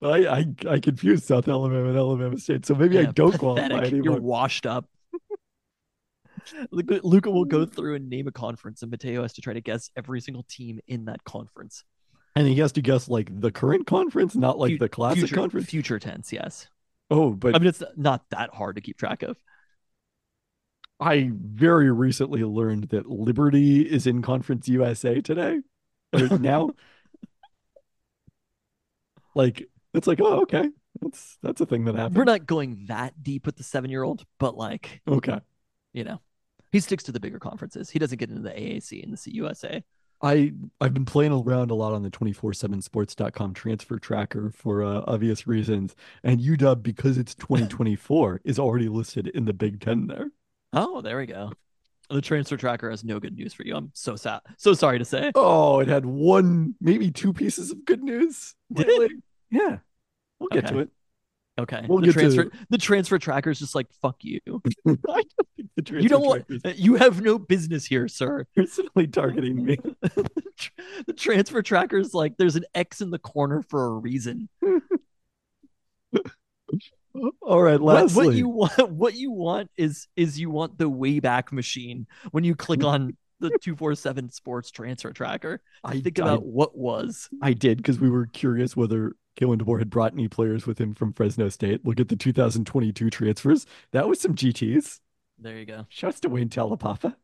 I, I I confused South Alabama and Alabama State, so maybe I don't qualify pathetic. anymore. You're washed up. Luca will go through and name a conference, and Mateo has to try to guess every single team in that conference. And he has to guess like the current conference, not like Fu- the classic future, conference. Future tense, yes. Oh, but I mean, it's not that hard to keep track of. I very recently learned that Liberty is in Conference USA today. Now. like it's like, oh, okay. That's that's a thing that happened. We're not going that deep with the seven year old, but like, Okay. you know, he sticks to the bigger conferences. He doesn't get into the AAC and the CUSA. I I've been playing around a lot on the 247sports.com transfer tracker for uh, obvious reasons. And UW because it's 2024 is already listed in the Big 10 there. Oh, there we go. The transfer tracker has no good news for you. I'm so sad. So sorry to say. Oh, it had one, maybe two pieces of good news. Did it? Yeah. We'll get to it. Okay. We'll the get to- transfer the transfer tracker is just like fuck you. I don't think the transfer You don't want tracker's uh, you have no business here, sir. personally targeting me. the transfer tracker is like there's an X in the corner for a reason. All right, What, what you want what you want is is you want the wayback machine when you click on the 247 sports transfer tracker. I, Think I- about what was. I did because we were curious whether Kalen DeBoer had brought any players with him from Fresno State. Look at the 2022 transfers. That was some GTs. There you go. Shouts to Wayne Taulapapa.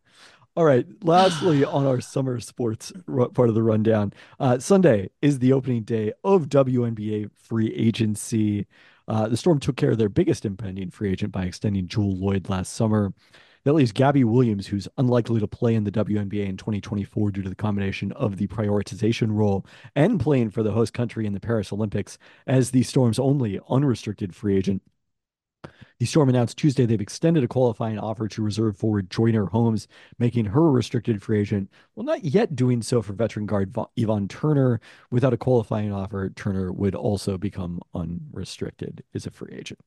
All right. Lastly, on our summer sports part of the rundown, uh, Sunday is the opening day of WNBA free agency. Uh, the Storm took care of their biggest impending free agent by extending Jewell Loyd last summer. That leaves Gabby Williams, who's unlikely to play in the WNBA in 2024 due to the combination of the prioritization role and playing for the host country in the Paris Olympics, as the Storm's only unrestricted free agent. The Storm announced Tuesday they've extended a qualifying offer to reserve forward Joyner Holmes, making her a restricted free agent. Well, not yet doing so for veteran guard Yvonne Turner. Without a qualifying offer, Turner would also become unrestricted as a free agent.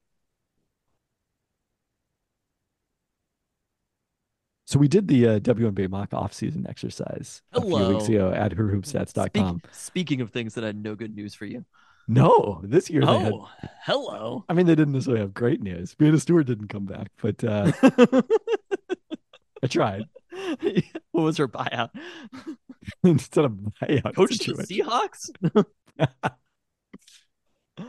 So we did the uh, WNBA mock off-season exercise a few weeks ago at herhoopstats.com. Speak- speaking of things that had no good news for you. No, this year they had. Oh, hello. I mean, they didn't necessarily have great news. Breanna Stewart didn't come back, but uh, I tried what was her buyout? instead of buyout Coach the. Seahawks?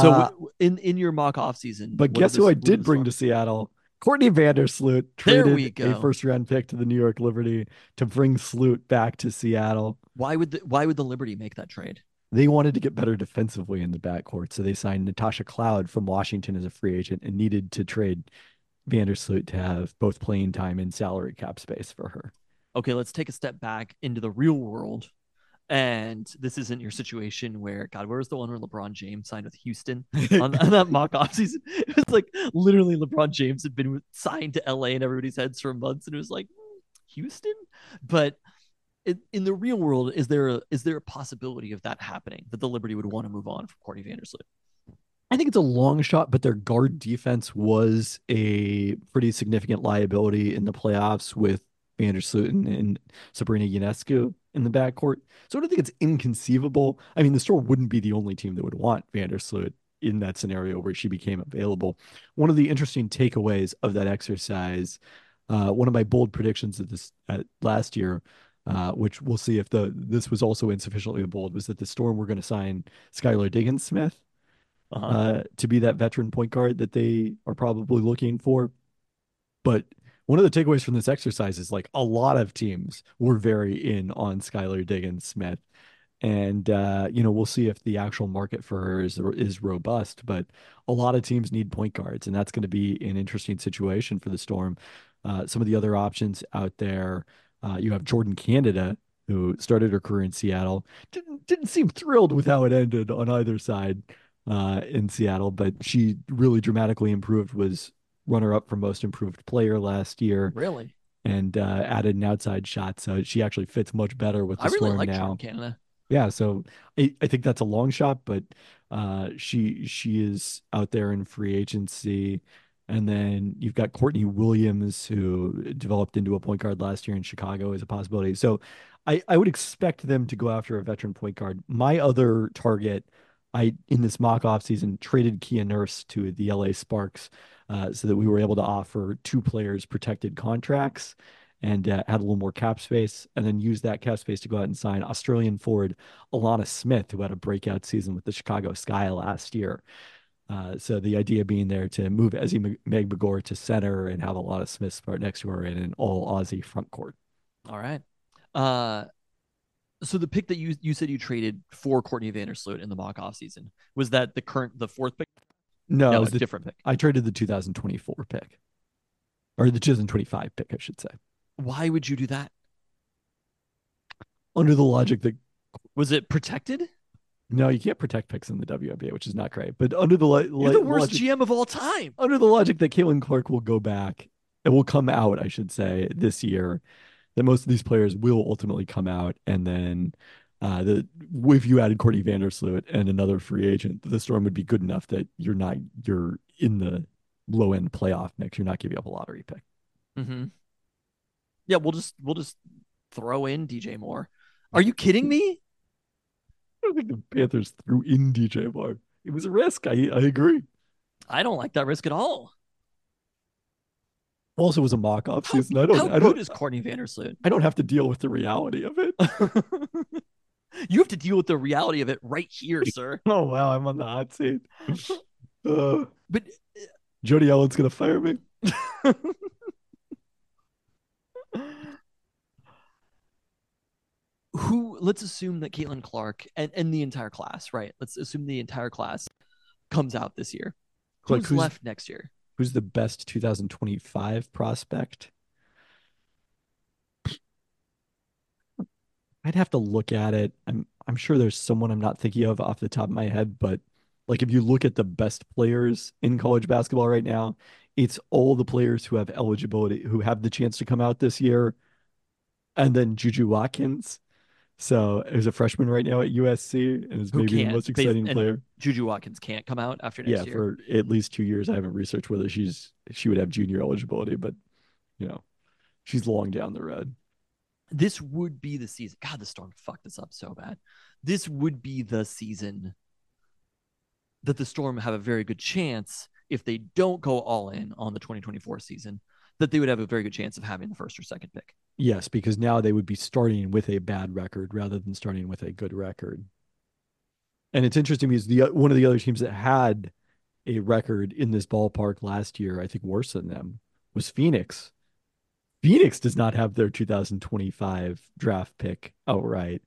So Uh, in in your mock off season, But guess who I did bring to Seattle? Courtney Vandersloot traded a first round pick to the New York Liberty to bring Sloot back to Seattle. Why would the why would the Liberty make that trade? They wanted to get better defensively in the backcourt, so they signed Natasha Cloud from Washington as a free agent and needed to trade Vandersloot to have both playing time and salary cap space for her. Okay, let's take a step back into the real world. And this isn't your situation where God, where was the one where LeBron James signed with Houston on, on that mock off season? It was like literally LeBron James had been signed to LA in everybody's heads for months, and it was like "Hmm, Houston. But in, in the real world, is there a, is there a possibility of that happening that the Liberty would want to move on from Courtney Vandersloot? I think it's a long shot, but their guard defense was a pretty significant liability in the playoffs with Vandersloot and, and Sabrina Ionescu in the backcourt. So I don't think it's inconceivable. I mean, the store wouldn't be the only team that would want Vandersloot in that scenario where she became available. One of the interesting takeaways of that exercise, uh, one of my bold predictions of this uh, last year, uh, which we'll see if the this was also insufficiently bold, was that the Storm were going to sign Skylar Diggins Smith Uh-huh. uh, to be that veteran point guard that they are probably looking for. But one of the takeaways from this exercise is like a lot of teams were very in on Skylar Diggins Smith. And uh, you know, we'll see if the actual market for her is is robust, but a lot of teams need point guards, and that's going to be an interesting situation for the Storm. Uh, some of the other options out there, uh, you have Jordan Canada, who started her career in Seattle. Didn't didn't seem thrilled with how it ended on either side uh, in Seattle, but she really dramatically improved. Was runner up for most improved player last year, really? and uh, added an outside shot, so she actually fits much better with the I really Storm like now. Canada. Yeah, so I, I think that's a long shot, but uh, she she is out there in free agency. And then you've got Courtney Williams, who developed into a point guard last year in Chicago as a possibility. So I, I would expect them to go after a veteran point guard. My other target, I in this mock off season traded Kia Nurse to the LA Sparks uh, so that we were able to offer two players protected contracts and uh, had a little more cap space, and then use that cap space to go out and sign Australian forward Alanna Smith, who had a breakout season with the Chicago Sky last year. Uh, so the idea being there to move Ezi Magbegor to center and have Alanna Smith start next to her in an all Aussie front court. All right. Uh, so the pick that you you said you traded for Courtney Vandersloot in the mock off season was that the current the fourth pick? No, it was a the, different pick. I traded the 2024 pick, or the 2025 pick, I should say, Why would you do that? under the logic that Was it protected? no, you can't protect picks in the WNBA, which is not great. But under the li- You're the worst logic, GM of all time. under the logic that Caitlin Clark will go back, it will come out, I should say, this year. That most of these players will ultimately come out, and then uh, the if you added Courtney Vandersloot and another free agent, the Storm would be good enough that you're not you're in the low end playoff mix. You're not giving up a lottery pick. Mm-hmm. Yeah, we'll just we'll just throw in DJ Moore. Are you kidding me? I don't think the Panthers threw in DJ Moore. It was a risk. I I agree. I don't like that risk at all. Also, it was a mock off How, season. I don't how I don't is Courtney Vandersloot? I don't have to deal with the reality of it. you have to deal with the reality of it right here, sir. oh wow, I'm on the hot seat. Uh, But Jody Allen's gonna fire me. who let's assume that Caitlin Clark and, and the entire class, right? Let's assume the entire class comes out this year. Like, Who's who's- left next year? Who's the best 2025 prospect? I'd have to look at it. I'm I'm sure there's someone I'm not thinking of off the top of my head, but like if you look at the best players in college basketball right now, it's all the players who have eligibility, who have the chance to come out this year, and then Juju Watkins. So there's a freshman right now at USC and is maybe the most exciting player. Juju Watkins can't come out after next year. Yeah, year. for at least two years. I haven't researched whether she's she would have junior eligibility, but you know, she's long down the road. this would be the season. God, the Storm fucked this up so bad. This would be the season that the Storm have a very good chance if they don't go all in on the 2024 season, that they would have a very good chance of having the first or second pick. Yes, because now they would be starting with a bad record rather than starting with a good record. And it's interesting because the one of the other teams that had a record in this ballpark last year, I think worse than them, was Phoenix. Phoenix does not have their 2025 draft pick outright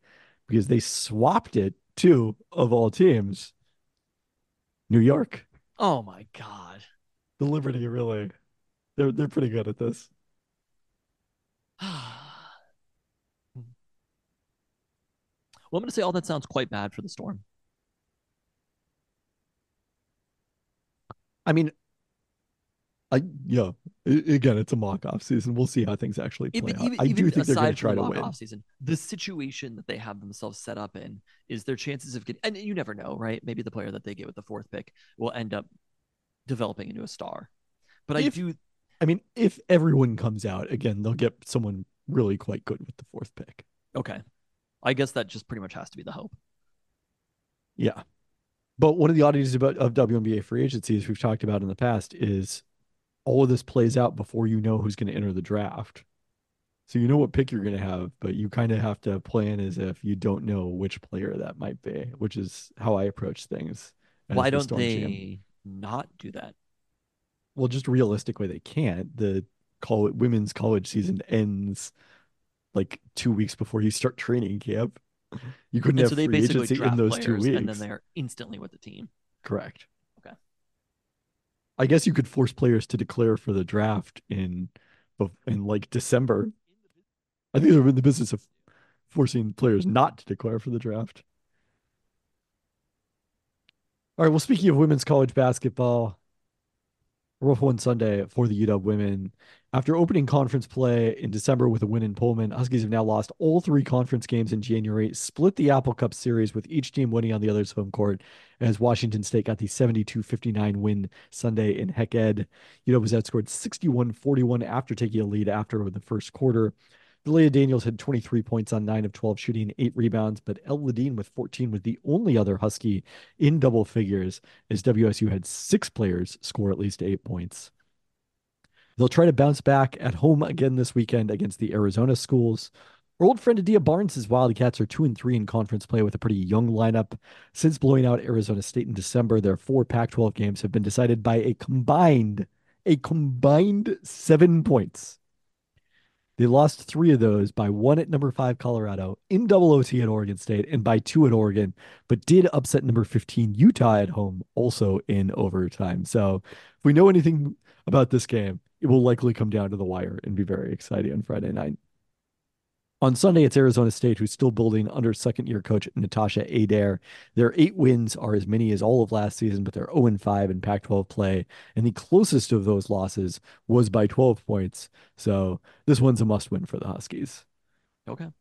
because they swapped it to, of all teams, New York. Oh my god. The Liberty really they're they're pretty good at this. Well, I'm going to say all that sounds quite bad for the Storm. I mean, I yeah. Again, it's a mock off season. We'll see how things actually play Even, out. even, I do think they're going to try to win. off season, the situation that they have themselves set up in is their chances of getting, and you never know, right? Maybe the player that they get with the fourth pick will end up developing into a star. But I If- do, I mean, if everyone comes out again, they'll get someone really quite good with the fourth pick. okay. I guess that just pretty much has to be the hope. Yeah. But one of the oddities about of WNBA free agency, as we've talked about in the past, is all of this plays out before you know who's going to enter the draft. So you know what pick you're going to have, but you kind of have to plan as if you don't know which player that might be, which is how I approach things. Why don't they GM. not do that? Well, just realistically, they can't. The call it women's college season ends like two weeks before you start training camp. Mm-hmm. You couldn't And have so they free basically agency draft in those two weeks. and then they're instantly with the team. Correct. Okay. I guess you could force players to declare for the draft in in like December. I think they're in the business of forcing players not to declare for the draft. All right. Well, speaking of women's college basketball, rough one Sunday for the UW women. After opening conference play in December with a win in Pullman, Huskies have now lost all three conference games in January, split the Apple Cup series with each team winning on the other's home court, as Washington State got the 72 59 win Sunday in Hec Ed. UW was outscored 61 41 after taking a lead after the first quarter. Dalayah Daniels had 23 points on 9 of 12 shooting, 8 rebounds, but Elle Ladine with 14 was the only other Husky in double figures, as WSU had six players score at least 8 points. They'll try to bounce back at home again this weekend against the Arizona schools. Our old friend Adia Barnes' Wildcats are 2 and 3 in conference play with a pretty young lineup. Since blowing out Arizona State in December, their four Pac 12 games have been decided by a combined, a combined seven points. They lost three of those by one at number five Colorado, in double OT at Oregon State, and by two at Oregon, but did upset number 15 Utah at home, also in overtime. So if we know anything about this game, it will likely come down to the wire and be very exciting on Friday night. On Sunday, it's Arizona State, who's still building under second year coach Natasha Adair. Their eight wins are as many as all of last season, but they're 0 5 in Pac 12 play. And the closest of those losses was by 12 points. So this one's a must win for the Huskies. Okay.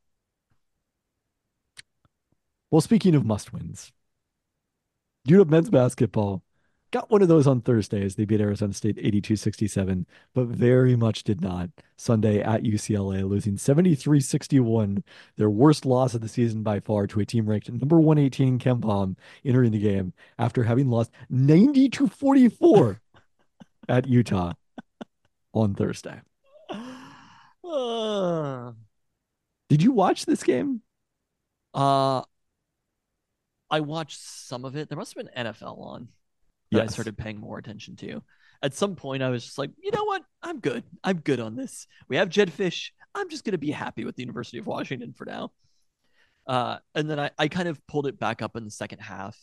Well, speaking of must wins, you UW men's basketball got one of those on Thursday as they beat Arizona State 82 67, but very much did not Sunday at UCLA, losing 73 61, their worst loss of the season by far to a team ranked number 118 in KenPom, entering the game after having lost 90 to 44 at Utah on Thursday. Uh, Did you watch this game? uh, I watched some of it. There must have been NFL on that I started paying more attention to. At some point, I was just like, you know what? I'm good. I'm good on this. We have Jedd Fisch. I'm just gonna be happy with the University of Washington for now. Uh, and then I, I kind of pulled it back up in the second half,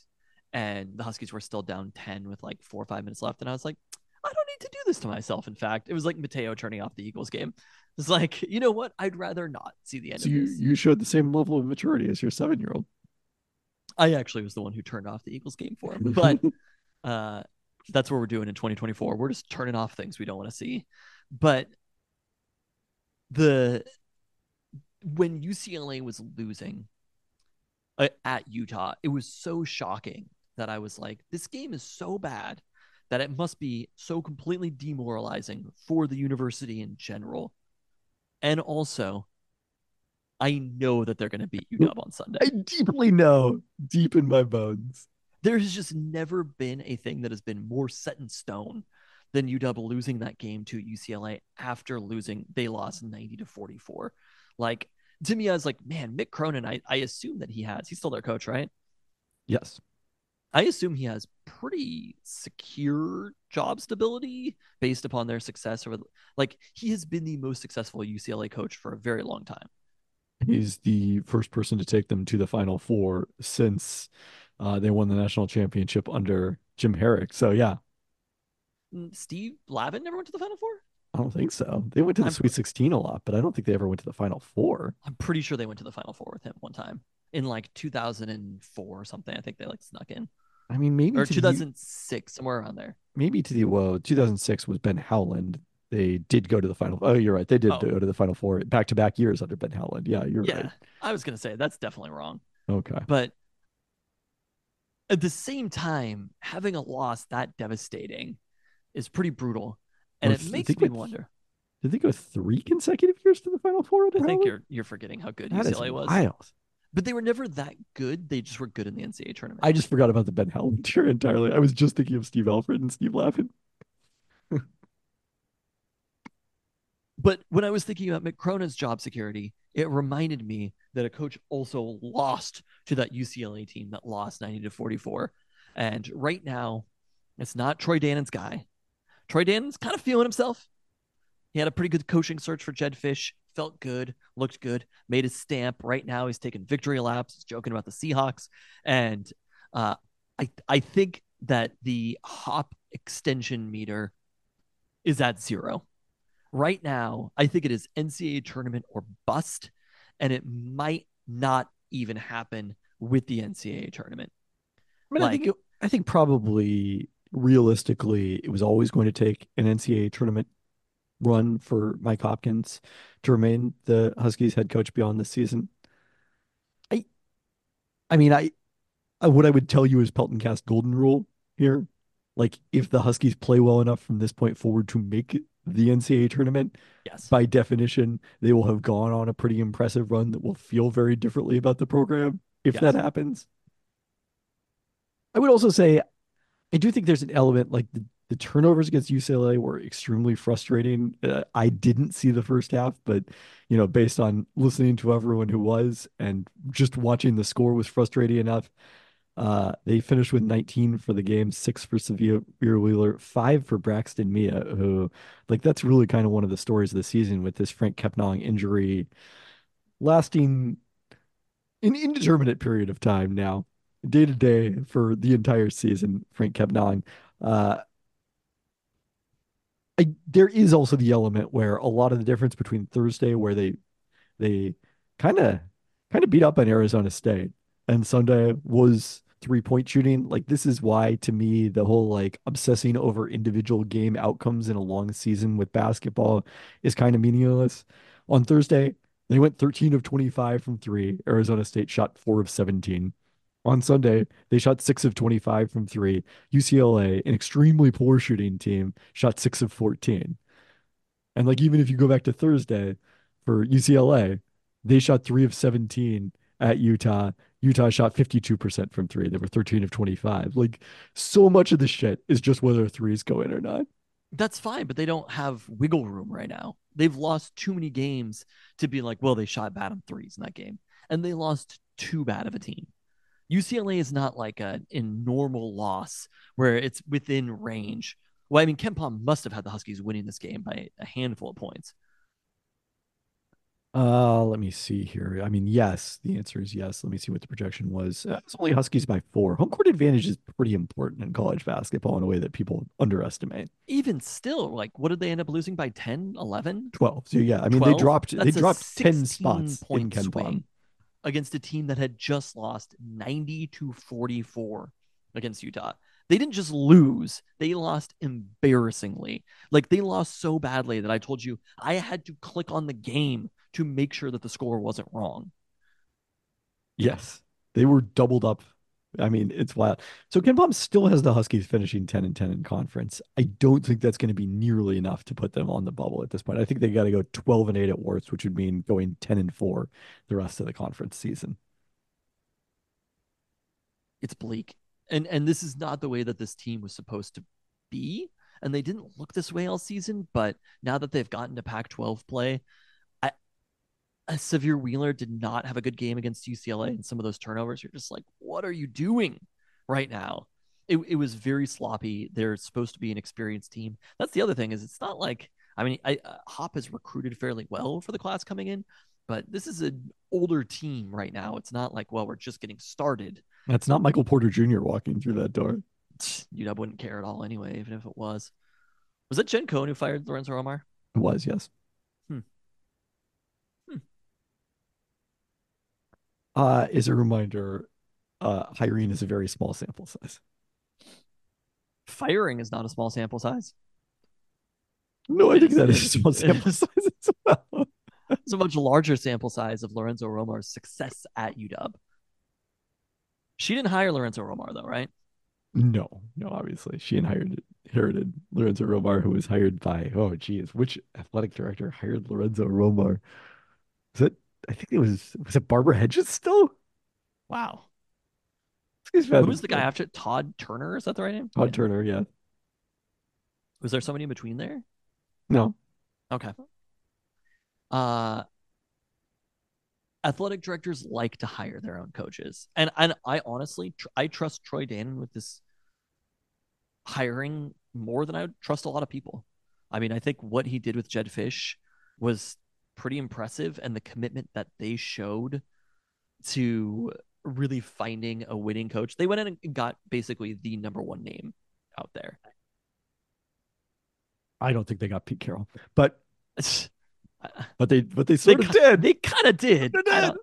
and the Huskies were still down 10 with like four or five minutes left. And I was like, I don't need to do this to myself. In fact, it was like Mateo turning off the Eagles game. It's like, you know what? I'd rather not see the end So of you, this. you showed the same level of maturity as your seven year old. I actually was the one who turned off the Eagles game for him. But uh, that's what we're doing in 2024. We're just turning off things we don't want to see. But the when UCLA was losing uh, at Utah, it was so shocking that I was like, this game is so bad that it must be so completely demoralizing for the university in general. And also, I know that they're going to beat UW on Sunday. I deeply know, deep in my bones. There has just never been a thing that has been more set in stone than UW losing that game to UCLA after losing. They lost 90 to 44. Like to me, I was like, man, Mick Cronin, I, I assume that he has. He's still their coach, right? Yes. I assume he has pretty secure job stability based upon their success over like he has been the most successful UCLA coach for a very long time. He's the first person to take them to the Final Four since uh, they won the national championship under Jim Herrick. So yeah, Mm, Steve Lavin never went to the Final Four. I don't think so. They went to the I'm- Sweet 16 a lot, but I don't think they ever went to the Final Four. I'm pretty sure they went to the Final Four with him one time in like 2004 or something. I think they like snuck in I mean, maybe or to the- 2006 somewhere around there. maybe to the well, 2006 was Ben Howland. They did go to the final. Oh, you're right. They did Oh. go to the final four back to back years under Ben Howland. Yeah, you're Yeah, right. I was gonna say that's definitely wrong. Okay. But at the same time, having a loss that devastating is pretty brutal, and it makes me wonder. Did they go three consecutive years to the final four? I think you're you're forgetting how good That UCLA was, wild. but they were never that good. They just were good in the NCAA tournament. I just forgot about the Ben Howland tier entirely. I was just thinking of Steve Alford and Steve Lavin. But when I was thinking about Mick Cronin's job security, it reminded me that a coach also lost to that UCLA team that lost 90 to 44. And right now, it's not Troy Dannen's guy. Troy Dannen's kind of feeling himself. He had a pretty good coaching search for Jedd Fisch, felt good, looked good, made his stamp. Right now, he's taking victory laps, he's joking about the Seahawks. And uh, I, I think that the hop extension meter is at zero right now, I think it is NCAA tournament or bust, and it might not even happen with the NCAA tournament. I mean, I think it, I think probably realistically, it was always going to take an NCAA tournament run for Mike Hopkins to remain the Huskies head coach beyond this season. I, I mean, I, I what I would tell you is Peltoncast golden rule here. Like, if the Huskies play well enough from this point forward to make the NCAA tournament, Yes. by definition, they will have gone on a pretty impressive run that will feel very differently about the program if Yes. that happens. I would also say, I do think there's an element like the, the turnovers against UCLA were extremely frustrating. Uh, I didn't see the first half, but you know, based on listening to everyone who was and just watching the score was frustrating enough. Uh, they finished with 19 for the game, six for Sahvir Wheeler, five for Braxton Meah, who like that's really kind of one of the stories of the season with this Franck Kepnang injury lasting an indeterminate period of time now, day to day for the entire season. Franck Kepnang. Uh, I there is also the element where a lot of the difference between Thursday, where they they kind of kind of beat up on Arizona State, and Sunday was three point shooting. Like this is why to me the whole like obsessing over individual game outcomes in a long season with basketball is kind of meaningless. On Thursday, they went 13 of 25 from three. Arizona State shot four of 17. On Sunday, they shot six of 25 from three. UCLA, an extremely poor shooting team, shot six of 14. And like even if you go back to Thursday for UCLA, they shot three of 17 at Utah. Utah shot 52% from three. They were 13 of 25. Like so much of the shit is just whether threes go in or not. That's fine, but they don't have wiggle room right now. They've lost too many games to be like, well, they shot bad on threes in that game. And they lost too bad of a team. UCLA is not like a, a normal loss where it's within range. Well, I mean, KenPom must have had the Huskies winning this game by a handful of points. Uh, let me see here. I mean, yes, the answer is yes. Let me see what the projection was. Uh, it's only Huskies by four. Home court advantage is pretty important in college basketball in a way that people underestimate. Even still, like, what did they end up losing by 10, 11? 12. So yeah, I mean, 12? they dropped they That's a dropped 10 16 spots in Ken against a team that had just lost 90 to 44 against Utah. They didn't just lose, they lost embarrassingly. Like they lost so badly that I told you I had to click on the game to make sure that the score wasn't wrong. Yes. They were doubled up I mean, it's wild. So KenPom still has the Huskies finishing 10 and 10 in conference. I don't think that's going to be nearly enough to put them on the bubble at this point. I think they got to go 12 and 8 at worst, which would mean going 10 and 4 the rest of the conference season. It's bleak. And and this is not the way that this team was supposed to be. And they didn't look this way all season, but now that they've gotten to Pac-12 play, I a Sahvir Wheeler did not have a good game against UCLA and some of those turnovers. You're just like, what are you doing right now? It, it was very sloppy. They're supposed to be an experienced team. That's the other thing is it's not like I mean, I, uh, Hop has recruited fairly well for the class coming in, but this is an older team right now. It's not like, well, we're just getting started. That's not Michael Porter Jr. walking through that door. UW wouldn't care at all anyway, even if it was. Was it Jen Cohen who fired Lorenzo Romar? It was, yes. Hmm. Hmm. Uh, as a reminder, uh, hiring is a very small sample size. Firing is not a small sample size. No, I think that is a small sample size as well. It's a much larger sample size of Lorenzo Romar's success at UW. She didn't hire Lorenzo Romar though, right? No, no, obviously. She inherited inherited Lorenzo Romar, who was hired by oh geez, which athletic director hired Lorenzo Romar? Was it I think it was was it Barbara Hedges still? Wow. Excuse me. Who was the guy after? Todd Turner? Is that the right name? Todd Yeah. Turner, yeah. Was there somebody in between there? No. Okay. Uh athletic directors like to hire their own coaches. And and I honestly tr- I trust Troy Dannen with this hiring more than I would trust a lot of people. I mean, I think what he did with Jedd Fisch was pretty impressive and the commitment that they showed to really finding a winning coach. They went in and got basically the number one name out there. I don't think they got Pete Carroll. But but they but they sort of ki- did. They kind of did. They did. Uh,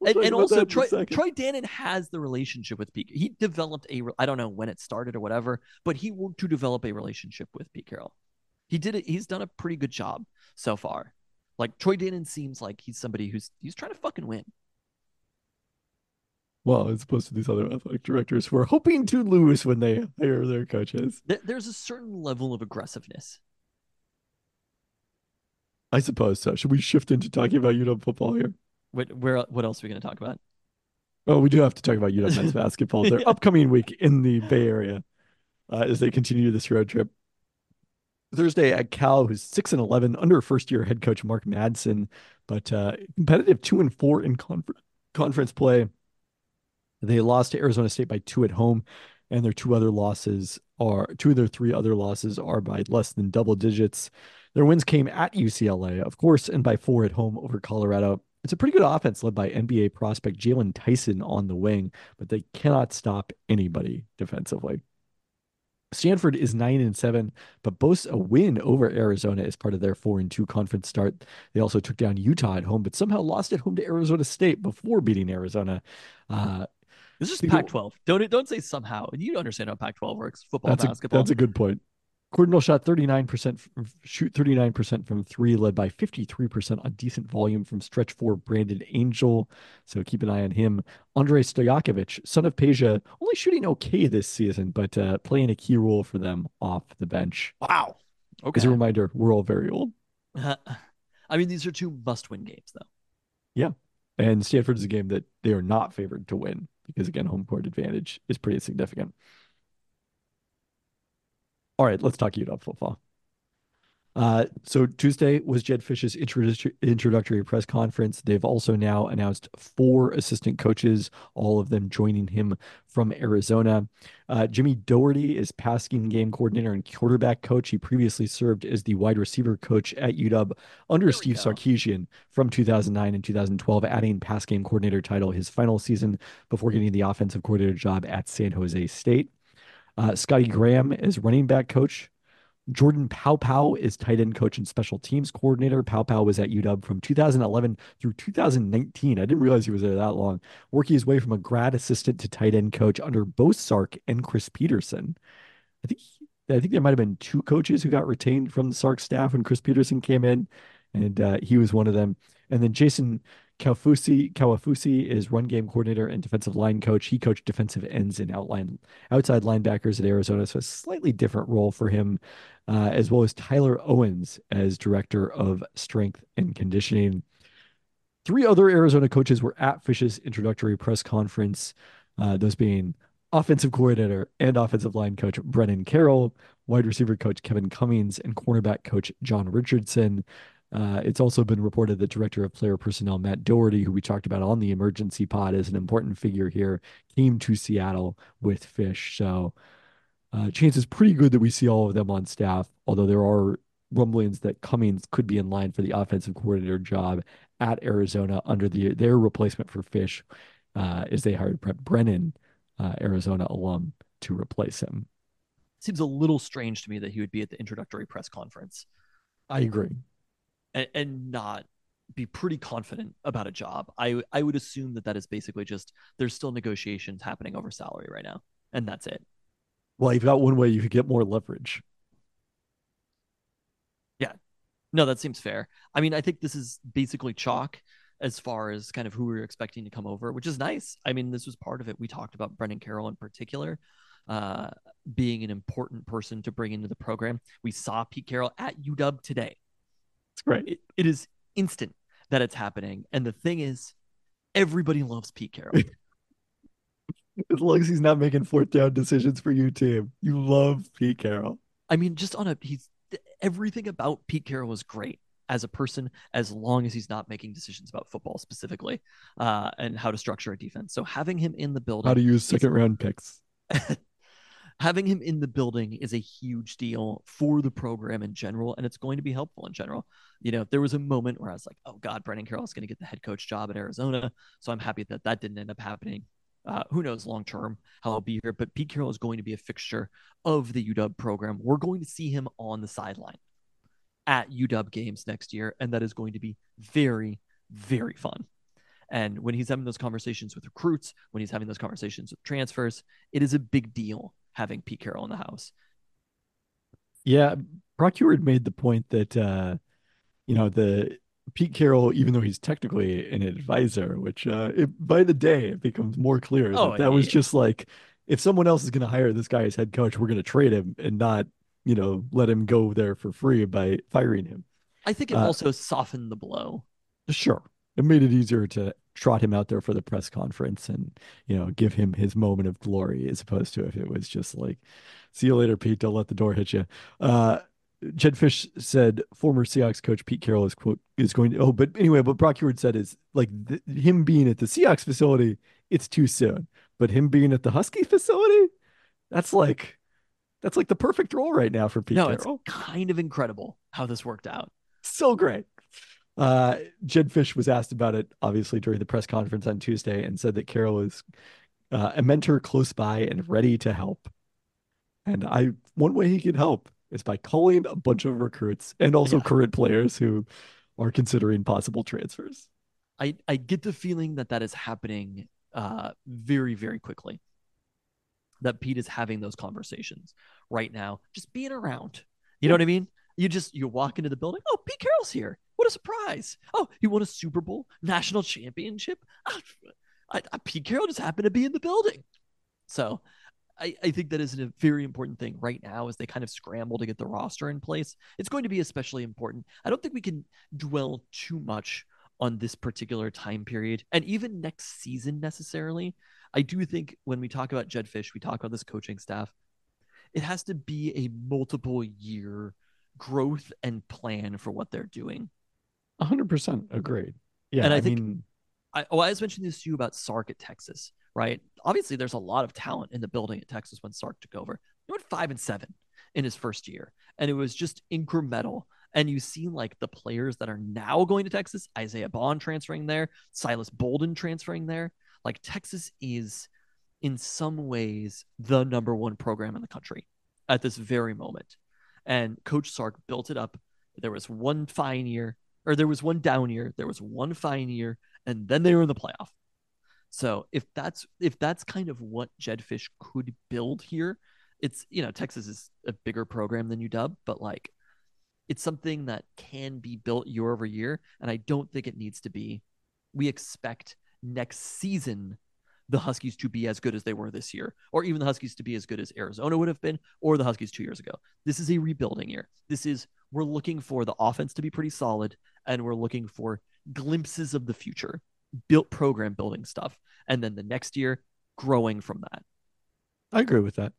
we'll and, and also that in a Troy. Troy Dannen has the relationship with Pete. He developed a I don't know when it started or whatever, but he worked to develop a relationship with Pete Carroll. He did it. He's done a pretty good job so far. Like Troy Dannen seems like he's somebody who's he's trying to fucking win. Well, as opposed to these other athletic directors who are hoping to lose when they hire their coaches. There's a certain level of aggressiveness. I suppose so. Should we shift into talking about UW football here? What where what else are we going to talk about? Oh, we do have to talk about UW men's basketball. Their Yeah. upcoming week in the Bay Area uh, as they continue this road trip. Thursday at Cal, who's six and eleven under first year head coach Mark Madsen, but uh, competitive two and four in confer- conference play. They lost to Arizona State by two at home, and their two other losses are two of their three other losses are by less than double digits. Their wins came at UCLA, of course, and by four at home over Colorado. It's a pretty good offense led by NBA prospect Jaylon Tyson on the wing, but they cannot stop anybody defensively. Stanford is nine and seven, but boasts a win over Arizona as part of their four and two conference start. They also took down Utah at home, but somehow lost at home to Arizona State before beating Arizona. Uh, This is Pac-12. Don't don't say somehow. You understand how Pac-12 works. Football, that's a, basketball. that's a good point. Cardinal shot 39%, f- shoot 39% from three, led by 53% on decent volume from stretch four Brandon Angel. So keep an eye on him. Andrei Stojakovic, son of Peja, only shooting okay this season, but uh, playing a key role for them off the bench. wow. Okay. As a reminder, we're all very old. I mean, these are two must-win games, though. Yeah, and Stanford is a game that they are not favored to win because, again, home court advantage is pretty significant. All right, let's talk UW football. Uh, so Tuesday was Jedd Fisch's introdu- introductory press conference. They've also now announced four assistant coaches, all of them joining him from Arizona. Uh, Jimmie Dougherty is passing game coordinator and quarterback coach. He previously served as the wide receiver coach at UW under Steve go. Sarkisian from 2009 and 2012, adding pass game coordinator title his final season before getting the offensive coordinator job at San Jose State. Uh, Scottie Graham is running back coach. Jordan Paopao is tight end coach and special teams coordinator. Paopao was at UW from 2011 through 2019. I didn't realize he was there that long, working his way from a grad assistant to tight end coach under both Sark and Chris Petersen. I think I think there might have been two coaches who got retained from the Sark staff when Chris Petersen came in, and uh, he was one of them. And then Jason Kaufusi Kaufusi is run game coordinator and defensive line coach. He coached defensive ends and outline outside linebackers at Arizona, so a slightly different role for him, uh, as well as Tyler Owens as director of strength and conditioning. Three other Arizona coaches were at Fisch's introductory press conference, uh, those being offensive coordinator and offensive line coach Brennan Carroll, wide receiver coach Kevin Cummings, and cornerback coach John Richardson. Uh, it's also been reported that director of player personnel Matt Doherty, who we talked about on the emergency pod as an important figure here, came to Seattle with Fisch. So, uh, chances pretty good that we see all of them on staff. Although there are rumblings that Cummings could be in line for the offensive coordinator job at Arizona under the their replacement for Fisch, uh, as they hired Brent Brennan, uh, Arizona alum, to replace him. Seems a little strange to me that he would be at the introductory press conference. I agree and, and not be pretty confident about a job. I I would assume that that is basically just there's still negotiations happening over salary right now, and that's it. Well, you've got one way you could get more leverage. Yeah, no, that seems fair. I mean, I think this is basically chalk as far as kind of who we are expecting to come over, which is nice. I mean, this was part of it. We talked about Brennan Carroll in particular uh, being an important person to bring into the program. We saw Pete Carroll at UW today. It's great. It, it is instant that it's happening. And the thing is, everybody loves Pete Carroll. as long as he's not making fourth down decisions for you, team, you love Pete Carroll. I mean, just on a he's everything about Pete Carroll is great as a person, as long as he's not making decisions about football specifically, uh, and how to structure a defense. So having him in the building, how to use second round picks. having him in the building is a huge deal for the program in general, and it's going to be helpful in general. You know, if there was a moment where I was like, "Oh God, Brennan Carroll is going to get the head coach job at Arizona," so I'm happy that that didn't end up happening. Uh, who knows long term how I'll be here, but Pete Carroll is going to be a fixture of the UW program. We're going to see him on the sideline at UW games next year, and that is going to be very, very fun. And when he's having those conversations with recruits, when he's having those conversations with transfers, it is a big deal having Pete Carroll in the house. Yeah, Brock Huard made the point that uh, you know the Pete Carroll, even though he's technically an advisor, which uh, it, by the day it becomes more clear oh, that that yeah. was just like if someone else is going to hire this guy as head coach, we're going to trade him and not you know let him go there for free by firing him. I think it uh, also softened the blow. Sure, it made it easier to trot him out there for the press conference and you know give him his moment of glory as opposed to if it was just like see you later pete. Don't let the door hit you uh Jedd Fisch said former Seahawks coach Pete Carroll is quote is going to oh but anyway what Brock Huard said is like the, him being at the Seahawks facility it's too soon but him being at the Husky facility that's like that's like the perfect role right now for Pete no, Carroll. it's kind of incredible how this worked out. So great uh, Jedd Fisch was asked about it, obviously, during the press conference on Tuesday and said that Carroll is uh, a mentor close by and ready to help. And I, one way he can help is by calling a bunch of recruits and also yeah. current players who are considering possible transfers. I, I get the feeling that that is happening uh, very, very quickly. That Pete is having those conversations right now, just being around. You know what I mean? You just you walk into the building. Oh, Pete Carroll's here. What a surprise! Oh, he won a Super Bowl, national championship. Oh, I, I, Pete Carroll just happened to be in the building. So, I, I think that is a very important thing right now as they kind of scramble to get the roster in place. It's going to be especially important. I don't think we can dwell too much on this particular time period and even next season necessarily. I do think when we talk about Jedd Fisch, we talk about this coaching staff. It has to be a multiple year growth and plan for what they're doing. 100% agreed. Yeah. And I, I think, mean, I, oh, I was mentioning this to you about Sark at Texas, right? Obviously, there's a lot of talent in the building at Texas when Sark took over. He went five and seven in his first year, and it was just incremental. And you see, like the players that are now going to Texas, Isaiah Bond transferring there, Silas Bolden transferring there. Like Texas is, in some ways, the number one program in the country at this very moment. And Coach Sark built it up. There was one fine year, or there was one down year, there was one fine year, and then they were in the playoff. So if that's if that's kind of what Jedd Fisch could build here, it's you know Texas is a bigger program than UW, but like it's something that can be built year over year, and I don't think it needs to be we expect next season the Huskies to be as good as they were this year, or even the Huskies to be as good as Arizona would have been, or the Huskies two years ago. This is a rebuilding year. This is, we're looking for the offense to be pretty solid, and we're looking for glimpses of the future, built program building stuff. And then the next year, growing from that. I agree with that.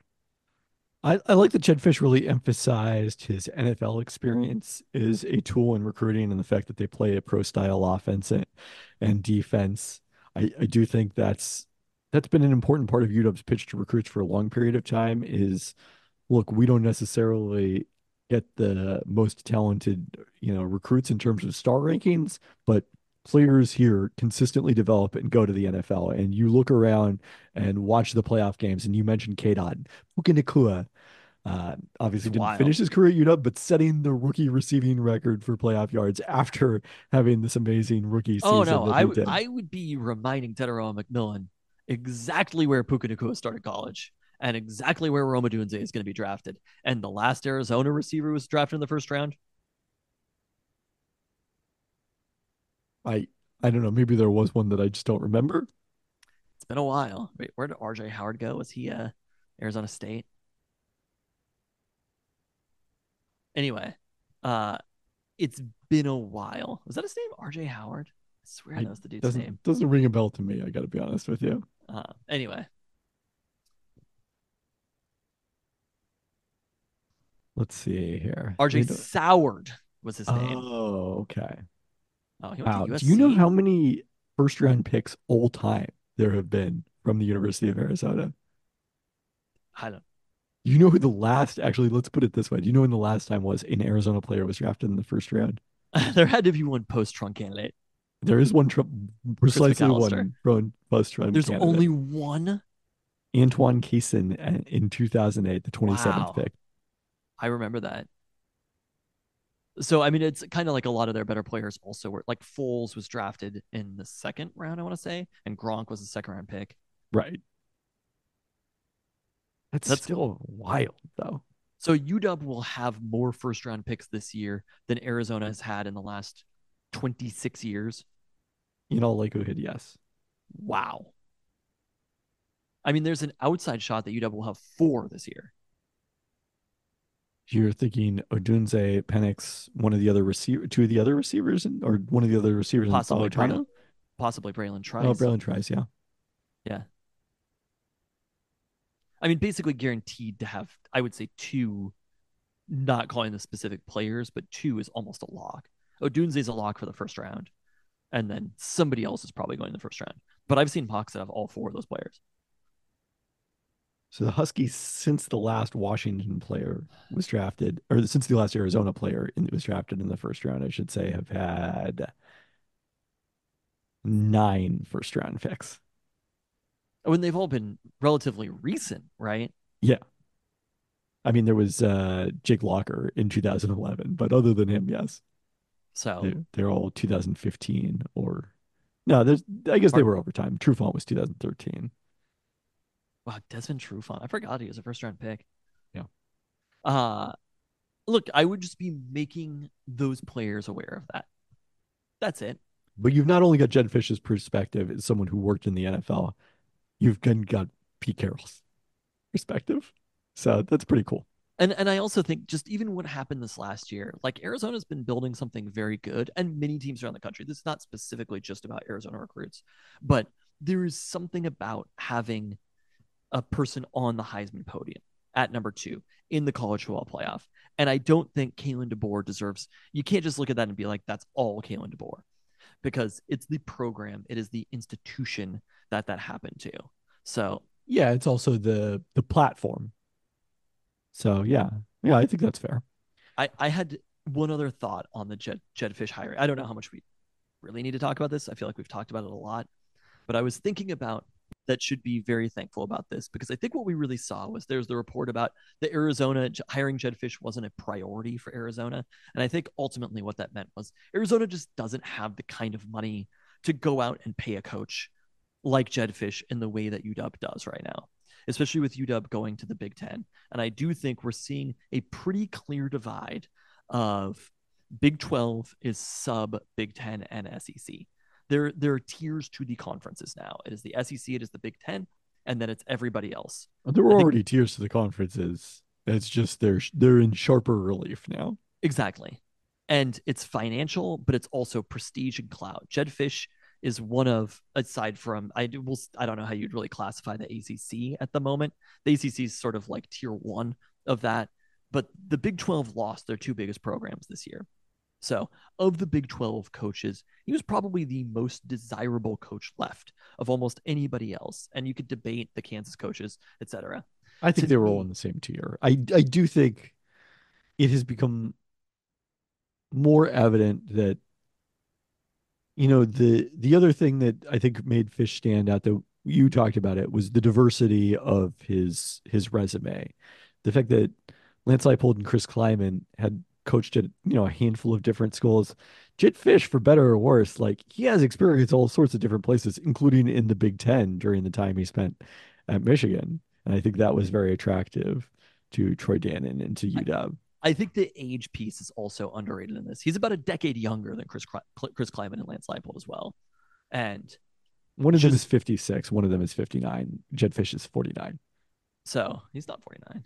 I, I like that Jedd Fisch really emphasized his NFL experience is a tool in recruiting and the fact that they play a pro style offense and, and defense. I, I do think that's that's been an important part of UW's pitch to recruits for a long period of time is look, we don't necessarily get the most talented, you know, recruits in terms of star rankings, but players here consistently develop and go to the NFL. And you look around and watch the playoff games, and you mentioned K Dot, Puka Nacua. Uh, obviously It's didn't wild. finish his career at UW, but setting the rookie receiving record for playoff yards after having this amazing rookie season. Oh no, I would. I would be reminding Tetairoa McMillan exactly where Puka Nacua started college and exactly where Rome Odunze is going to be drafted. And the last Arizona receiver was drafted in the first round. I I don't know. Maybe there was one that I just don't remember. It's been a while. Wait, where did RJ Howard go? Was he uh Arizona State? Anyway, uh it's been a while. Was that his name? RJ Howard? I swear I- that was the dude's Doesn't name. doesn't ring a bell to me. I got to be honest with you. Uh, anyway, Let's see here. RJ Soward was his name. Oh, okay. Oh, he went Wow. Do you know how many first round picks all time there have been from the University of Arizona? I don't. You know who the last actually let's put it this way. Do you know when the last time was an Arizona player was drafted in the first round? there had to be one post trunk candidate. There is one precisely one from post round. There's only one. Antoine Cason uh, in 2008, the 27th Wow. pick. I remember that. So I mean, it's kind of like a lot of their better players also were like Foles was drafted in the second round, I want to say, and Gronk was a second round pick. Right. That's, That's- still wild though. So UW will have more first round picks this year than Arizona has had in the last 26 years. In all likelihood, yes. Wow. I mean, there's an outside shot that UW will have four this year. You're thinking Odunze, Penix, one of the other receiver, two of the other receivers, in, or one of the other receivers Possibly in the Bralen, possibly Bralen Trice. Oh, Bralen Trice, yeah, yeah. I mean, basically guaranteed to have, I would say, two, not calling the specific players, but two is almost a lock. Odunze is a lock for the first round, and then somebody else is probably going in the first round. But I've seen mocks that have all four of those players. So the Huskies, since the last Washington player was drafted, or since the last Arizona player in- was drafted in the first round, I should say, have had nine first round picks. When they've all been relatively recent, right? Yeah. I mean, there was uh, Jake Locker in 2011, but other than him, yes, So they, they're all 2015 or no. There's, I guess they were over overtime. Trufant was 2013. Wow, Desmond Trufant. I forgot he was a first round pick. Yeah. Uh look, I would just be making those players aware of that. That's it. But you've not only got Jedd Fisch's perspective as someone who worked in the NFL, you've then got Pete Carroll's perspective. So that's pretty cool. And and I also think just even what happened this last year, like Arizona's been building something very good, and many teams around the country. This is not specifically just about Arizona recruits, but there is something about having a person on the Heisman podium at number two in the college football playoff. And I don't think Kalen DeBoer deserves. You can't just look at that and be like, "That's all Kalen DeBoer," because it's the program, it is the institution that that happened to. So Yeah, it's also the the platform. So yeah, yeah, I think that's fair. I, I had one other thought on the Jed Jedfish hiring. I don't know how much we really need to talk about this. I feel like we've talked about it a lot, but I was thinking about that should be very thankful about this because I think what we really saw was there's the report about the Arizona hiring Jedd Fisch wasn't a priority for Arizona, and I think ultimately what that meant was Arizona just doesn't have the kind of money to go out and pay a coach like Jedd Fisch in the way that UW does right now, especially with UW going to the Big Ten. And I do think we're seeing a pretty clear divide of Big 12 is sub Big 10 and SEC. There there are tiers to the conferences now. It is the SEC, it is the Big Ten, and then it's everybody else. There were think- already tiers to the conferences. It's just they're they're in sharper relief now. Exactly. And it's financial, but it's also prestige and clout. Jedd Fisch is one of, aside from, I do- will, I don't know how you'd really classify the ACC at the moment. The ACC is sort of like tier one of that, but the Big 12 lost their two biggest programs this year. So, of the Big 12 coaches, he was probably the most desirable coach left of almost anybody else. And you could debate the Kansas coaches, et cetera. I think To they were all in the same tier. I I do think it has become more evident that you know the the other thing that I think made Fisch stand out that you talked about it was the diversity of his his resume. The fact that Lance Leipold and Chris Klieman had coached at you know a handful of different schools. Jedd Fisch, for better or worse, like he has experience all sorts of different places, including in the Big Ten during the time he spent at Michigan. And I think that was very attractive to Troy Dannen and to UW. I think the age piece is also underrated in this. He's about a decade younger than Chris Chris Klieman and Lance Leipold as well. And One of them is 56, one of them is 59. Jedd Fisch is 49, so he's not 49,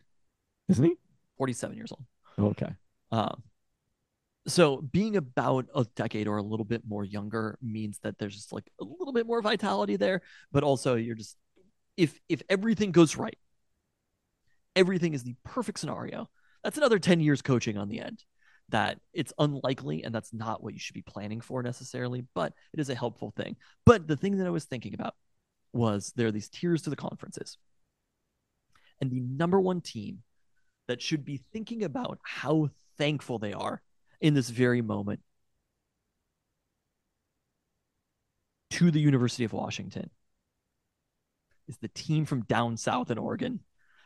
isn't he? 47 years old. Okay. Um, so being about a decade or a little bit more younger means that there's just like a little bit more vitality there, but also you're just if if everything goes right, everything is the perfect scenario. That's another 10 years coaching on the end. That it's unlikely and that's not what you should be planning for necessarily, but it is a helpful thing. But the thing that I was thinking about was there are these tiers to the conferences. And the number one team that should be thinking about how thankful they are in this very moment to the University of Washington is the team from down south in Oregon.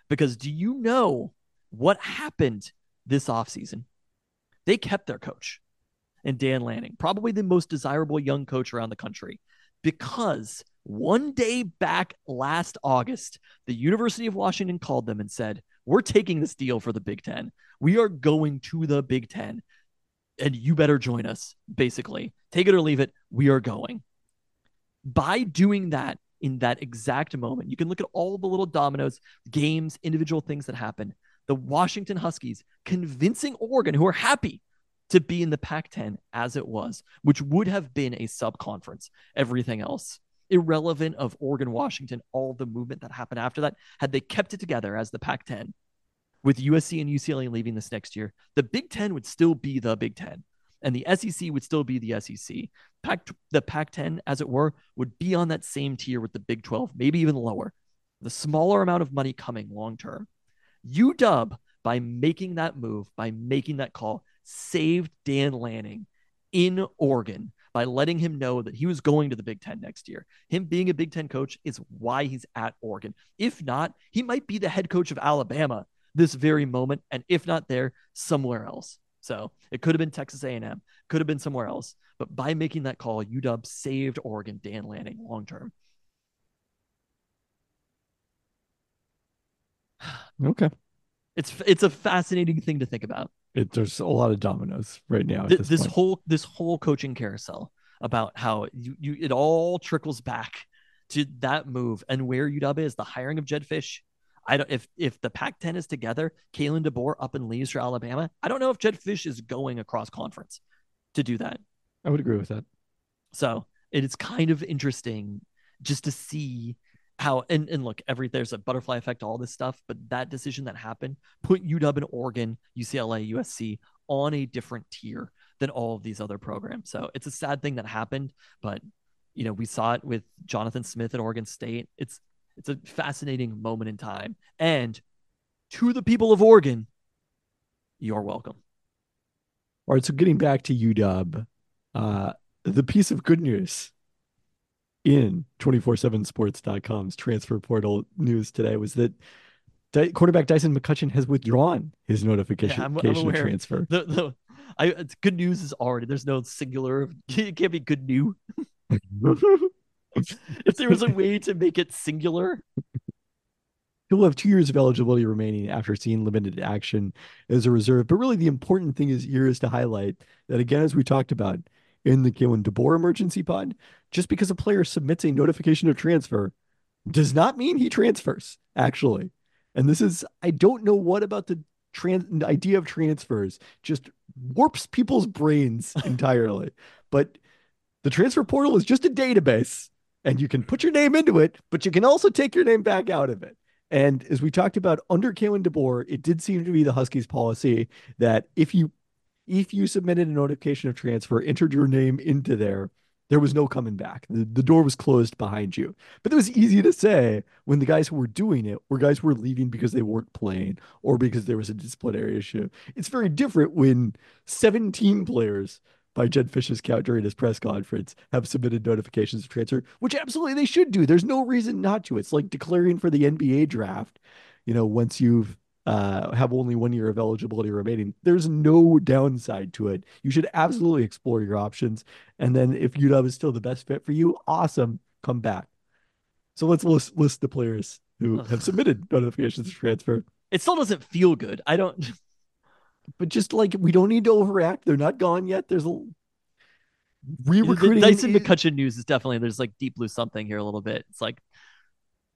Because do you know what happened this offseason? They kept their coach and Dan Lanning, probably the most desirable young coach around the country, because one day back last August, the University of Washington called them and said, We're taking this deal for the Big Ten. We are going to the Big Ten, and you better join us, basically. Take it or leave it. We are going. By doing that in that exact moment, you can look at all the little dominoes, games, individual things that happen. The Washington Huskies convincing Oregon, who are happy to be in the Pac 10 as it was, which would have been a sub conference, everything else irrelevant of Oregon, Washington, all the movement that happened after that, had they kept it together as the Pac 10 with USC and UCLA leaving this next year, the Big 10 would still be the Big 10 and the SEC would still be the SEC. Pac the Pac 10, as it were, would be on that same tier with the Big 12, maybe even lower. The smaller amount of money coming long term. UW, by making that move, by making that call, saved Dan Lanning in Oregon by letting him know that he was going to the Big Ten next year. Him being a Big Ten coach is why he's at Oregon. If not, he might be the head coach of Alabama this very moment, and if not there, somewhere else. So it could have been Texas A&M, could have been somewhere else. But by making that call, UW saved Oregon, Dan Lanning, long term. Okay. It's it's a fascinating thing to think about. It, there's a lot of dominoes right now. Th- this this whole this whole coaching carousel about how you, you it all trickles back to that move and where UW is the hiring of Jedd Fisch. I don't if if the Pac-10 is together, Kalen DeBoer up and leaves for Alabama. I don't know if Jedd Fisch is going across conference to do that. I would agree with that. So it is kind of interesting just to see how and, and look, every there's a butterfly effect, all this stuff, but that decision that happened put UW and Oregon, UCLA, USC on a different tier than all of these other programs. So it's a sad thing that happened, but you know, we saw it with Jonathan Smith at Oregon State. It's it's a fascinating moment in time. And to the people of Oregon, you're welcome. All right, so getting back to UW, uh, the piece of good news in 247sports.com's transfer portal news today was that Dy- quarterback Dyson McCutcheon has withdrawn his notification I'm- I'm aware. transfer. The, the I it's good news is already there's no singular it can't be good new. If there was a way to make it singular, He'll have two years of eligibility remaining after seeing limited action as a reserve. But really, the important thing is here is to highlight that again, as we talked about, in the Kalen DeBoer emergency pod, just because a player submits a notification of transfer does not mean he transfers, actually. And this is, I don't know what about the trans idea of transfers just warps people's brains entirely. but the transfer portal is just a database and you can put your name into it, but you can also take your name back out of it. And as we talked about under Kalen DeBoer, it did seem to be the Huskies policy that if you if you submitted a notification of transfer, entered your name into there, there was no coming back. The, the door was closed behind you. But it was easy to say when the guys who were doing it were guys who were leaving because they weren't playing or because there was a disciplinary issue. It's very different when 17 players by Jedd Fisch's count during his press conference have submitted notifications of transfer, which absolutely they should do. There's no reason not to. It's like declaring for the NBA draft. You know, once you've uh, have only one year of eligibility remaining, there's no downside to it. You should absolutely explore your options. And then if UW is still the best fit for you, awesome, come back. So let's list, list the players who Ugh. have submitted notifications of transfer. It still doesn't feel good. I don't. But just like we don't need to overact. They're not gone yet. There's a re-recruiting. The Dyson McCutcheon news is definitely there's like deep blue something here a little bit. It's like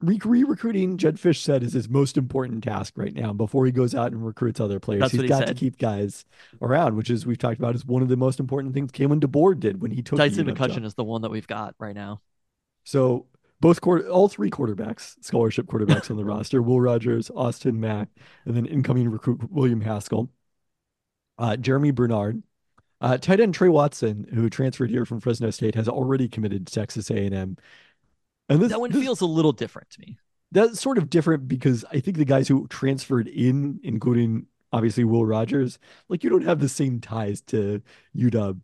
re-recruiting Jedd Fisch said is his most important task right now before he goes out and recruits other players. That's He's he got to keep guys around, which is we've talked about is one of the most important things Kalen DeBoer did when he took job. McCutcheon is the one that we've got right now. So both quarter, all three quarterbacks, scholarship quarterbacks on the roster: Will Rogers, Austin Mack, and then incoming recruit William Haskell, uh, Jeremy Bernard, uh, tight end Trey Watson, who transferred here from Fresno State, has already committed to Texas A&M. And this, That one this- feels a little different to me. that's sort of different because I think the guys who transferred in, including obviously Will Rogers, like you don't have the same ties to UW.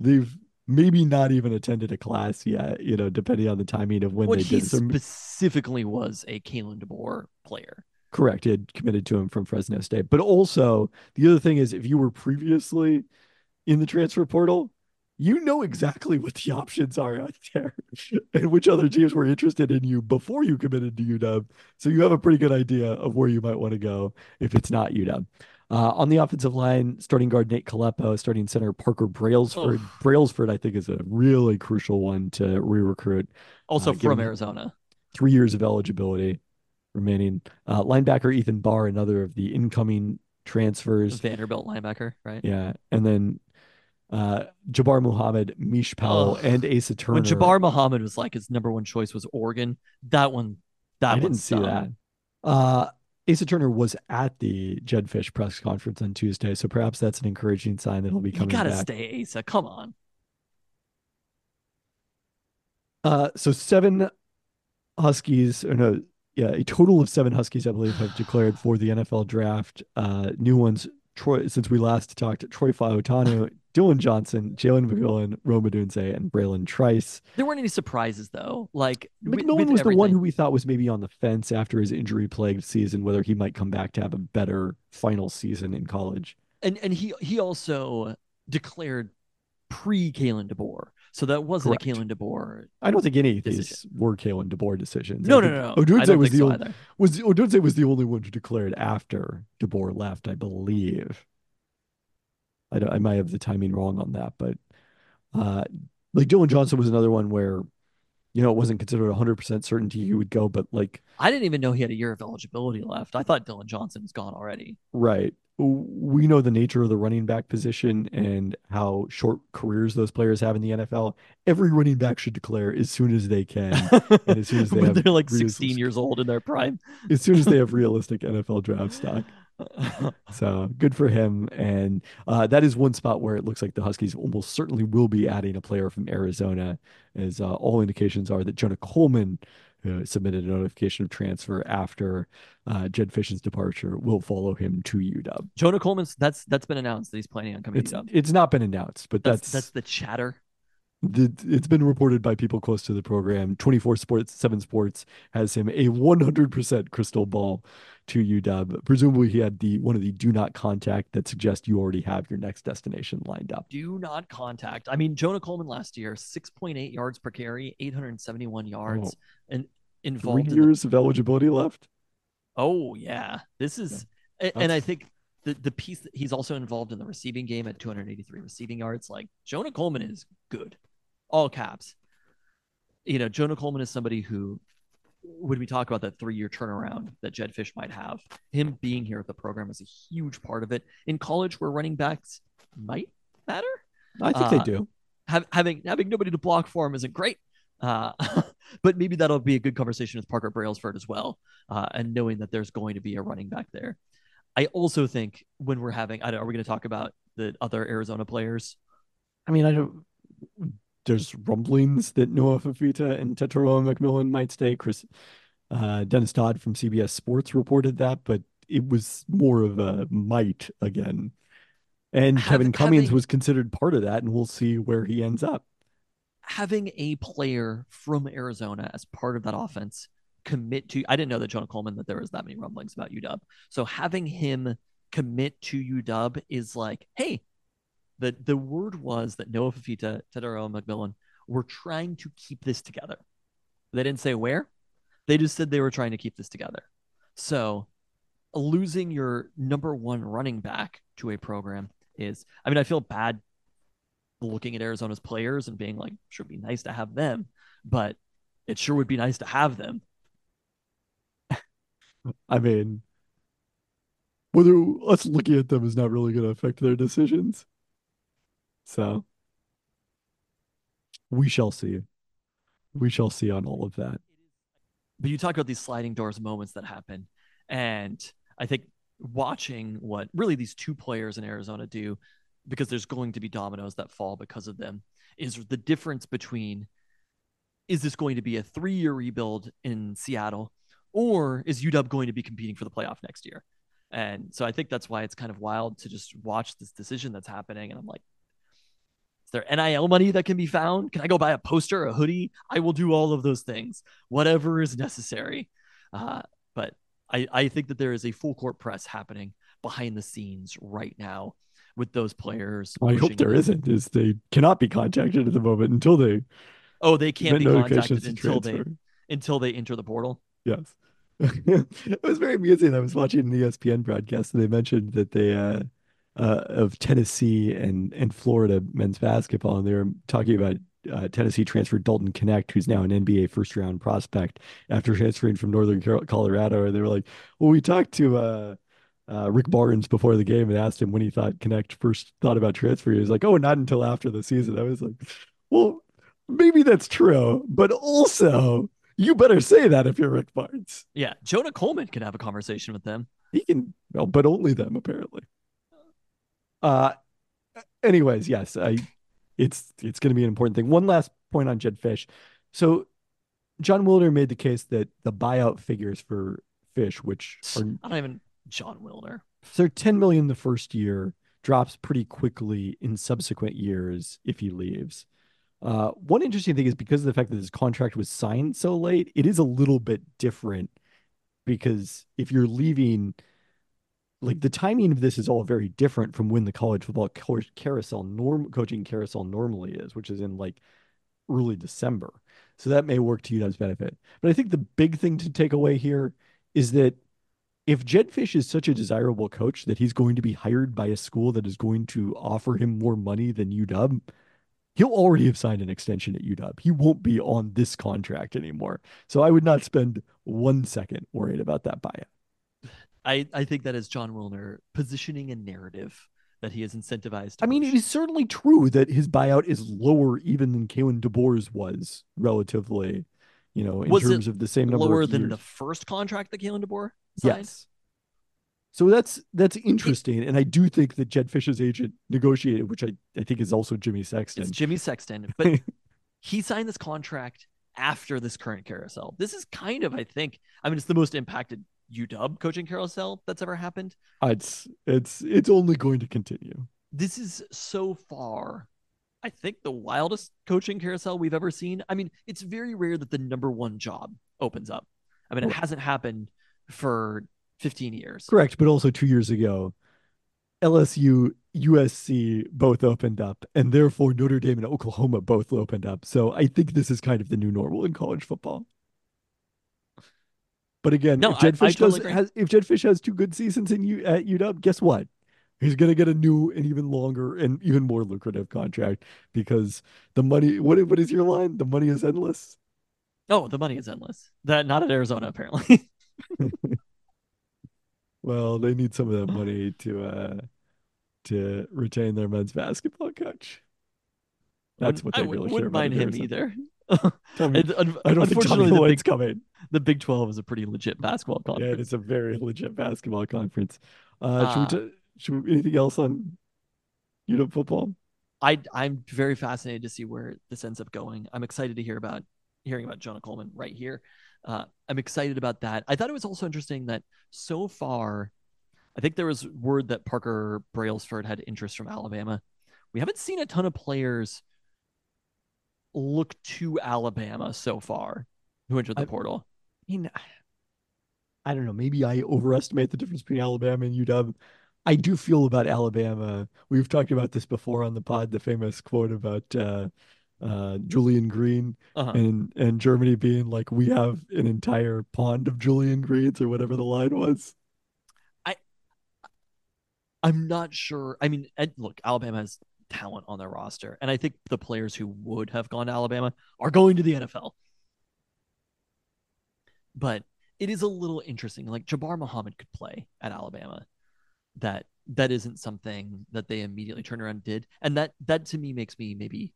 They've maybe not even attended a class yet, you know, depending on the timing of when Well, they he did. So specifically was a Kalen DeBoer player. correct, he had committed to him from Fresno State. But also the other thing is if you were previously in the transfer portal, you know exactly what the options are out there and which other teams were interested in you before you committed to UW. So you have a pretty good idea of where you might want to go if it's not UW. Uh, on the offensive line, starting guard Nate Kalepo, starting center Parker Brailsford. Oh. Brailsford, I think, is a really crucial one to re-recruit. Also Uh, from Arizona. Three years of eligibility remaining. Uh, linebacker Ethan Barr, another of the incoming transfers. Vanderbilt linebacker, right? Yeah, and then uh, Jabbar Muhammad, Mish Powell, Ugh. and Asa Turner. When Jabbar Muhammad was like his number one choice was Oregon, that one that I one didn't see that. Uh, Asa Turner was at the Jedd Fisch press conference on Tuesday, so perhaps that's an encouraging sign that he'll be coming. You gotta back. stay Asa. Come on. Uh, so seven Huskies, or no, yeah, a total of seven Huskies, I believe, have declared for the NFL draft. Uh, new ones, Troy, since we last talked, Troy Fautanu, Dillon Johnson, Jalen McMillan, Rome Odunze, and Bralen Trice. There weren't any surprises though. Like McMillan with was the one who we thought was maybe on the fence after his injury plagued season, whether he might come back to have a better final season in college. and and he he also declared pre Kalen DeBoer, so that wasn't Correct. a Kalen DeBoer. I don't think any of these Decision. were Kalen DeBoer decisions. No, no, no, no. Odunze was the so only, was Odunze was the only one who declared after DeBoer left, I believe. I I might have the timing wrong on that, but uh, like Dillon Johnson was another one where, you know, it wasn't considered 100% certainty he would go, but like, I didn't even know he had a year of eligibility left. I thought Dillon Johnson was gone already. right. We know the nature of the running back position and how short careers those players have in the NFL. Every running back should declare as soon as they can, and as soon as they they're like real- 16 years old in their prime. as soon as they have realistic NFL draft stock. So good for him. And uh, that is one spot where it looks like the Huskies almost certainly will be adding a player from Arizona, as uh, all indications are that Jonah Coleman, who submitted a notification of transfer after uh, Jedd Fisch's departure, will follow him to UW. Jonah Coleman's that's that's been announced that he's planning on coming It's to UW. it's not been announced, but That's that's that's the chatter. The, it's been reported by people close to the program. 24 Sports, 7 Sports has him a 100% crystal ball to UW. Presumably, he had the one of the do not contact that suggests you already have your next destination lined up. Do not contact. I mean, Jonah Coleman last year, 6.8 yards per carry, 871 yards, and Oh. Three involved. in the- years of eligibility left. oh yeah, this is, a- and I think the the piece that he's also involved in the receiving game at 283 receiving yards. Like Jonah Coleman is good, all caps. You know, Jonah Coleman is somebody who, when we talk about that three year turnaround that Jedd Fisch might have, him being here at the program is a huge part of it. In college, where running backs might matter, I think Uh, they do. have, having having nobody to block for him isn't great. Uh, but maybe that'll be a good conversation with Parker Brailsford as well, uh, and knowing that there's going to be a running back there. I also think when we're having, I don't, are we going to talk about the other Arizona players? I mean, I don't. There's rumblings that Noah Fafita and Tetairoa McMillan might stay. Chris uh, Dennis Dodd from CBS Sports reported that, but it was more of a might again. And Have- Kevin Cummings having- was considered part of that, and we'll see where he ends up. Having a player from Arizona as part of that offense commit to, I didn't know that Jonah Coleman that there was that many rumblings about UW. So having him commit to UW is like, hey, the the word was that Noah Fafita, Tetairoa and McMillan were trying to keep this together. They didn't say where. They just said they were trying to keep this together. So losing your number one running back to a program is I mean, I feel bad looking at Arizona's players and being like, it'd be nice to have them, but it sure would be nice to have them. I mean, whether us looking at them is not really going to affect their decisions. So we shall see. We shall see on all of that. But you talk about these sliding doors moments that happen. And I think watching what really these two players in Arizona do, because there's going to be dominoes that fall because of them, is the difference between is this going to be a three year rebuild in Seattle or is UW going to be competing for the playoff next year? And so I think that's why it's kind of wild to just watch this decision that's happening. And I'm like, is there NIL money that can be found? Can I go buy a poster, a hoodie? I will do all of those things, whatever is necessary. Uh, but I, I think that there is a full court press happening behind the scenes right now with those players. I hope there isn't, is they cannot be contacted at the moment until they Oh, they can't be contacted until they until they enter the portal. Yes. it was very amusing. I was watching an E ESPN broadcast and they mentioned that they uh, uh of Tennessee and and Florida men's basketball and they were talking about uh, Tennessee transfer Dalton Knecht, who's now an NBA first round prospect after transferring from Northern Colorado. And they were like, "Well, we talked to uh, uh, Rick Barnes before the game and asked him when he thought Knecht first thought about transfer. He was like, "Oh, not until after the season." I was like, "Well, maybe that's true, but also." You better say that if you're Rick Barnes. Yeah, Jonah Coleman can have a conversation with them. He can, well, but only them apparently. Uh, anyways, yes, I, it's it's going to be an important thing. One last point on Jedd Fisch. So, John Wilner made the case that the buyout figures for Fisch, which are I don't even John Wilner, so they're 10 million the first year, drops pretty quickly in subsequent years if he leaves. Uh, one interesting thing is because of the fact that his contract was signed so late, it is a little bit different because if you're leaving, like the timing of this is all very different from when the college football carousel norm coaching carousel normally is, which is in like early December. So that may work to UW's benefit. But I think the big thing to take away here is that if Jedd Fisch is such a desirable coach that he's going to be hired by a school that is going to offer him more money than UW, he'll already have signed an extension at UW. He won't be on this contract anymore. So I would not spend one second worried about that buyout. I, I think that is John Wilner positioning a narrative that he is incentivized. To I mean, it is certainly true that his buyout is lower even than Kalen DeBoer's was relatively, you know, in Was terms of the same number lower than years. the first contract that Kalen DeBoer signed. Yes. So that's that's interesting, and I do think that Jedd Fisch's agent negotiated, which I, I think is also Jimmy Sexton. It's Jimmy Sexton, but he signed this contract after this current carousel. This is kind of, I think, I mean, it's the most impacted UW coaching carousel that's ever happened. Uh, it's it's it's only going to continue. This is so far, I think, the wildest coaching carousel we've ever seen. I mean, it's very rare that the number one job opens up. I mean, it hasn't happened for 15 years. Correct, but also two years ago, LSU, USC both opened up, and therefore Notre Dame and Oklahoma both opened up. So I think this is kind of the new normal in college football. But again, No, if Jedd I- I Fisch totally does has if Jedd Fisch has two good seasons in U at UW, guess what? He's gonna get a new and even longer and even more lucrative contract because the money. What what is your line? The money is endless. Oh, the money is endless. That not at Arizona apparently. Well, they need some of that money to uh to retain their men's basketball coach. That's what I they wouldn't- really care wouldn't mind him either. Tommy- I don't think Tommy Lloyd's coming. The Big Twelve is a pretty legit basketball conference. Yeah, it's a very legit basketball conference. Uh, should Uh, we t- should we, anything else on you know football? I I'm very fascinated to see where this ends up going. I'm excited to hear about hearing about Jonah Coleman right here. Uh, I'm excited about that. I thought it was also interesting that so far, I think there was word that Parker Brailsford had interest from Alabama. We haven't seen a ton of players look to Alabama so far who entered the I- portal. I mean, I don't know. Maybe I overestimate the difference between Alabama and UW. I do feel about Alabama. We've talked about this before on the pod. The famous quote about uh, uh, Julian Green Uh-huh. and and Germany being like, "We have an entire pond of Julian Greens" or whatever the line was. I I'm not sure. I mean, look, Alabama has talent on their roster, and I think the players who would have gone to Alabama are going to the NFL. But it is a little interesting. Like Jabbar Muhammad could play at Alabama. That that isn't something that they immediately turned around and did, and that that to me makes me maybe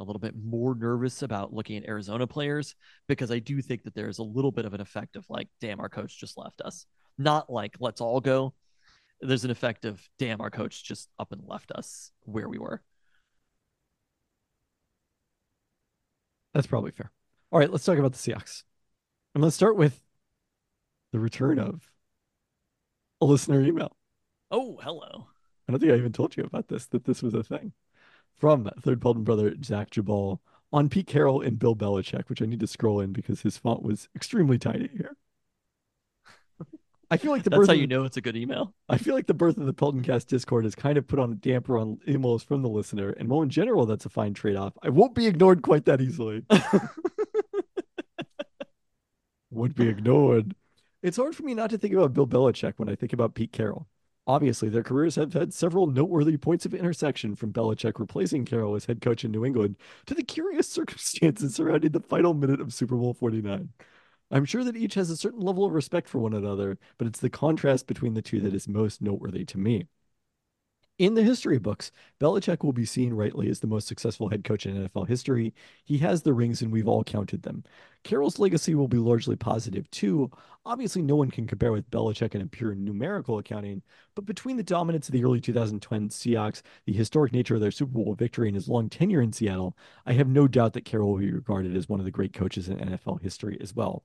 a little bit more nervous about looking at Arizona players because I do think that there's a little bit of an effect of like, damn, our coach just left us. Not like let's all go, there's an effect of damn our coach just up and left us where we were That's probably fair. All right, let's talk about the Seahawks. And let's start with the return of a listener email. oh hello I don't think I even told you about this, that this was a thing. From third Pelton brother Zach Jabal on Pete Carroll and Bill Belichick, which I need to scroll in because his font was extremely tiny here. I feel like the that's birth how of you the- know it's a good email I feel like the birth of the Peltoncast Discord has kind of put on a damper on emails from the listener, and while in general that's a fine trade-off, I won't be ignored quite that easily. would be ignored. It's hard for me not to think about Bill Belichick when I think about Pete Carroll. Obviously, their careers have had several noteworthy points of intersection from Belichick replacing Carroll as head coach in New England to the curious circumstances surrounding the final minute of Super Bowl 49. I'm sure that each has a certain level of respect for one another, but it's the contrast between the two that is most noteworthy to me. In the history books, Belichick will be seen rightly as the most successful head coach in NFL history. He has the rings, and we've all counted them. Carroll's legacy will be largely positive too. Obviously, no one can compare with Belichick in a pure numerical accounting, but between the dominance of the early 2010 Seahawks, the historic nature of their Super Bowl victory, and his long tenure in Seattle, I have no doubt that Carroll will be regarded as one of the great coaches in NFL history as well.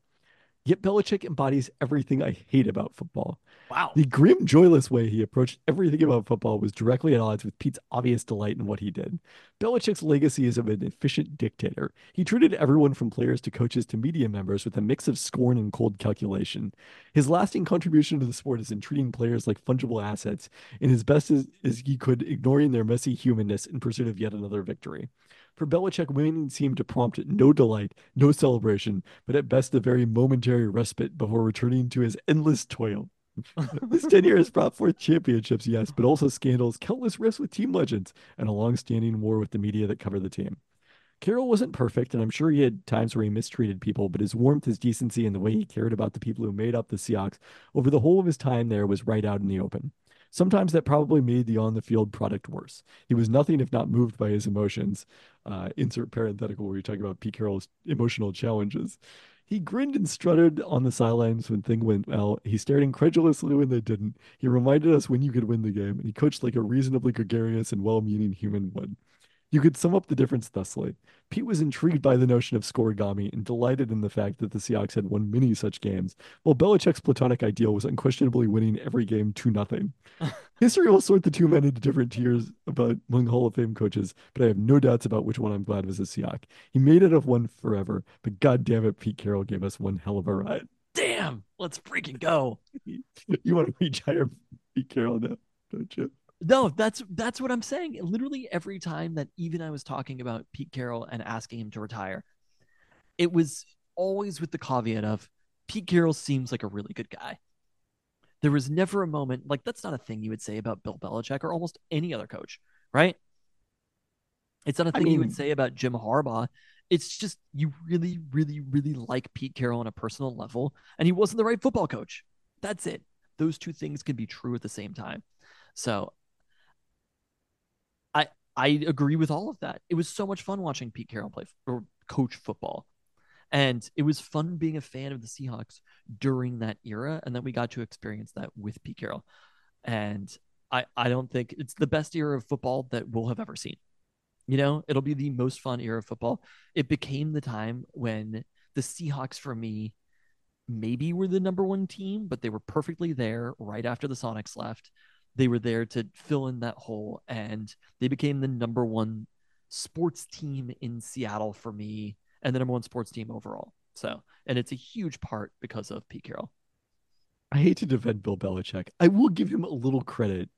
Yet Belichick embodies everything I hate about football. wow The grim, joyless way he approached everything about football was directly at odds with Pete's obvious delight in what he did. Belichick's legacy is of an efficient dictator. He treated everyone from players to coaches to media members with a mix of scorn and cold calculation. His lasting contribution to the sport is in treating players like fungible assets, and his best as, as he could, ignoring their messy humanness in pursuit of yet another victory. For Belichick, winning seemed to prompt no delight, no celebration, but at best a very momentary respite before returning to his endless toil. His tenure has brought forth championships, yes, but also scandals, countless rifts with team legends, and a long-standing war with the media that covered the team. Carroll wasn't perfect, and I'm sure he had times where he mistreated people, but his warmth, his decency, and the way he cared about the people who made up the Seahawks over the whole of his time there was right out in the open. Sometimes that probably made the on the field product worse. He was nothing if not moved by his emotions. Uh, insert parenthetical where you talk about Pete Carroll's emotional challenges. He grinned and strutted on the sidelines when things went well. He stared incredulously when they didn't. He reminded us when you could win the game, and he coached like a reasonably gregarious and well meaning human would. You could sum up the difference thusly. Pete was intrigued by the notion of scorigami and delighted in the fact that the Seahawks had won many such games, while Belichick's platonic ideal was unquestionably winning every game 2 nothing. History will sort the two men into different tiers about among Hall of Fame coaches, but I have no doubts about which one I'm glad was a Seahawk. He made it of one forever, but god damn it, Pete Carroll gave us one hell of a ride. damn let's freaking go You want to reach higher Pete Carroll now, don't you? No that's that's what i'm saying literally every time that even i was talking about pete carroll and asking him to retire it was always with the caveat of pete carroll seems like a really good guy There was never a moment like that's not a thing you would say about Bill Belichick or almost any other coach, right? It's not a thing you mean- would say about Jim Harbaugh. It's just you really, really, really like Pete Carroll on a personal level, and he wasn't the right football coach. That's it. Those two things can be true at the same time. So I agree with all of that. It was so much fun watching Pete Carroll play or coach football. And it was fun being a fan of the Seahawks during that era. And then we got to experience that with Pete Carroll. And I, I don't think it's the best era of football that we'll have ever seen. You know, it'll be the most fun era of football. It became the time when the Seahawks, for me, maybe were the number one team, but they were perfectly there right after the Sonics left. They were there to fill in that hole, and they became the number one sports team in Seattle for me, and the number one sports team overall. So, and it's a huge part because of Pete Carroll. I hate to defend Bill Belichick. I will give him a little credit.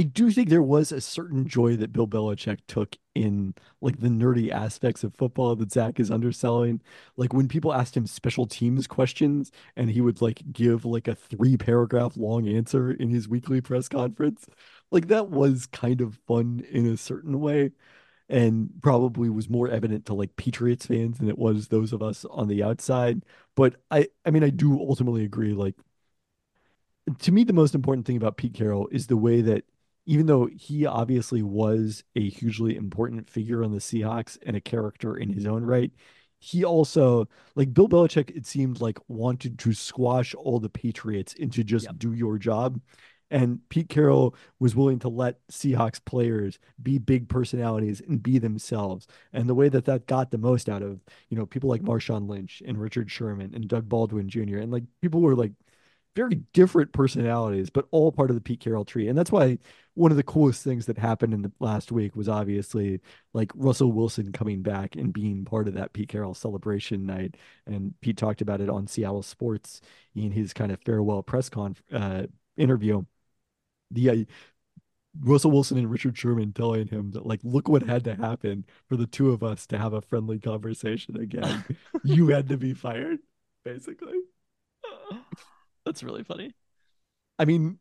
I do think there was a certain joy that Bill Belichick took in like the nerdy aspects of football that Zach is underselling. Like when people asked him special teams questions and he would like give like a three paragraph long answer in his weekly press conference. Like that was kind of fun in a certain way and probably was more evident to like Patriots fans than it was those of us on the outside. But I I mean I do ultimately agree like to me, the most important thing about Pete Carroll is the way that even though he obviously was a hugely important figure on the Seahawks and a character in his own right, he also, like Bill Belichick, it seemed like wanted to squash all the Patriots into just Yep. do your job. And Pete Carroll was willing to let Seahawks players be big personalities and be themselves. And the way that that got the most out of, you know, people like Marshawn Lynch and Richard Sherman and Doug Baldwin Jr. and like people were like very different personalities, but all part of the Pete Carroll tree. And that's why one of the coolest things that happened in the last week was obviously like Russell Wilson coming back and being part of that Pete Carroll celebration night. And Pete talked about it on Seattle Sports in his kind of farewell press con uh, interview. The uh, Russell Wilson and Richard Sherman telling him that like, look what had to happen for the two of us to have a friendly conversation again. you had to be fired, basically. That's really funny. I mean,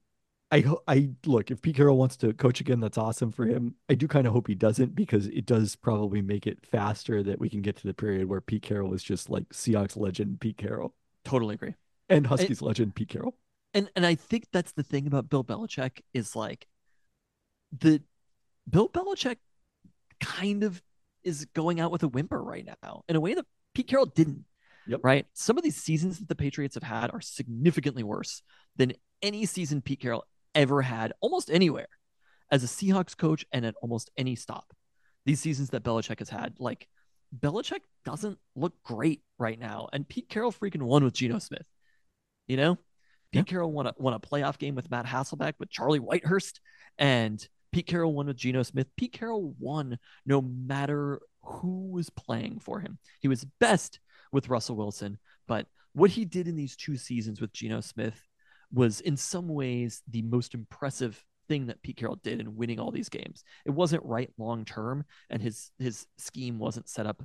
I I look if Pete Carroll wants to coach again, that's awesome for him. I do kind of hope he doesn't because it does probably make it faster that we can get to the period where Pete Carroll is just like Seahawks legend Pete Carroll Totally agree. and Huskies legend Pete Carroll. and and I think that's the thing about Bill Belichick is like the Bill Belichick kind of is going out with a whimper right now in a way that Pete Carroll didn't. Yep. Right. Some of these seasons that the Patriots have had are significantly worse than any season Pete Carroll ever had, almost anywhere, as a Seahawks coach and at almost any stop. These seasons that Belichick has had, like Belichick doesn't look great right now, and Pete Carroll freaking won with Geno Smith. You know, Pete Yeah. Carroll won a won a playoff game with Matt Hasselbeck with Charlie Whitehurst, and Pete Carroll won with Geno Smith. Pete Carroll won no matter who was playing for him. He was best with Russell Wilson, but what he did in these two seasons with Geno Smith was in some ways the most impressive thing that Pete Carroll did in winning all these games. It wasn't right long term, and his his scheme wasn't set up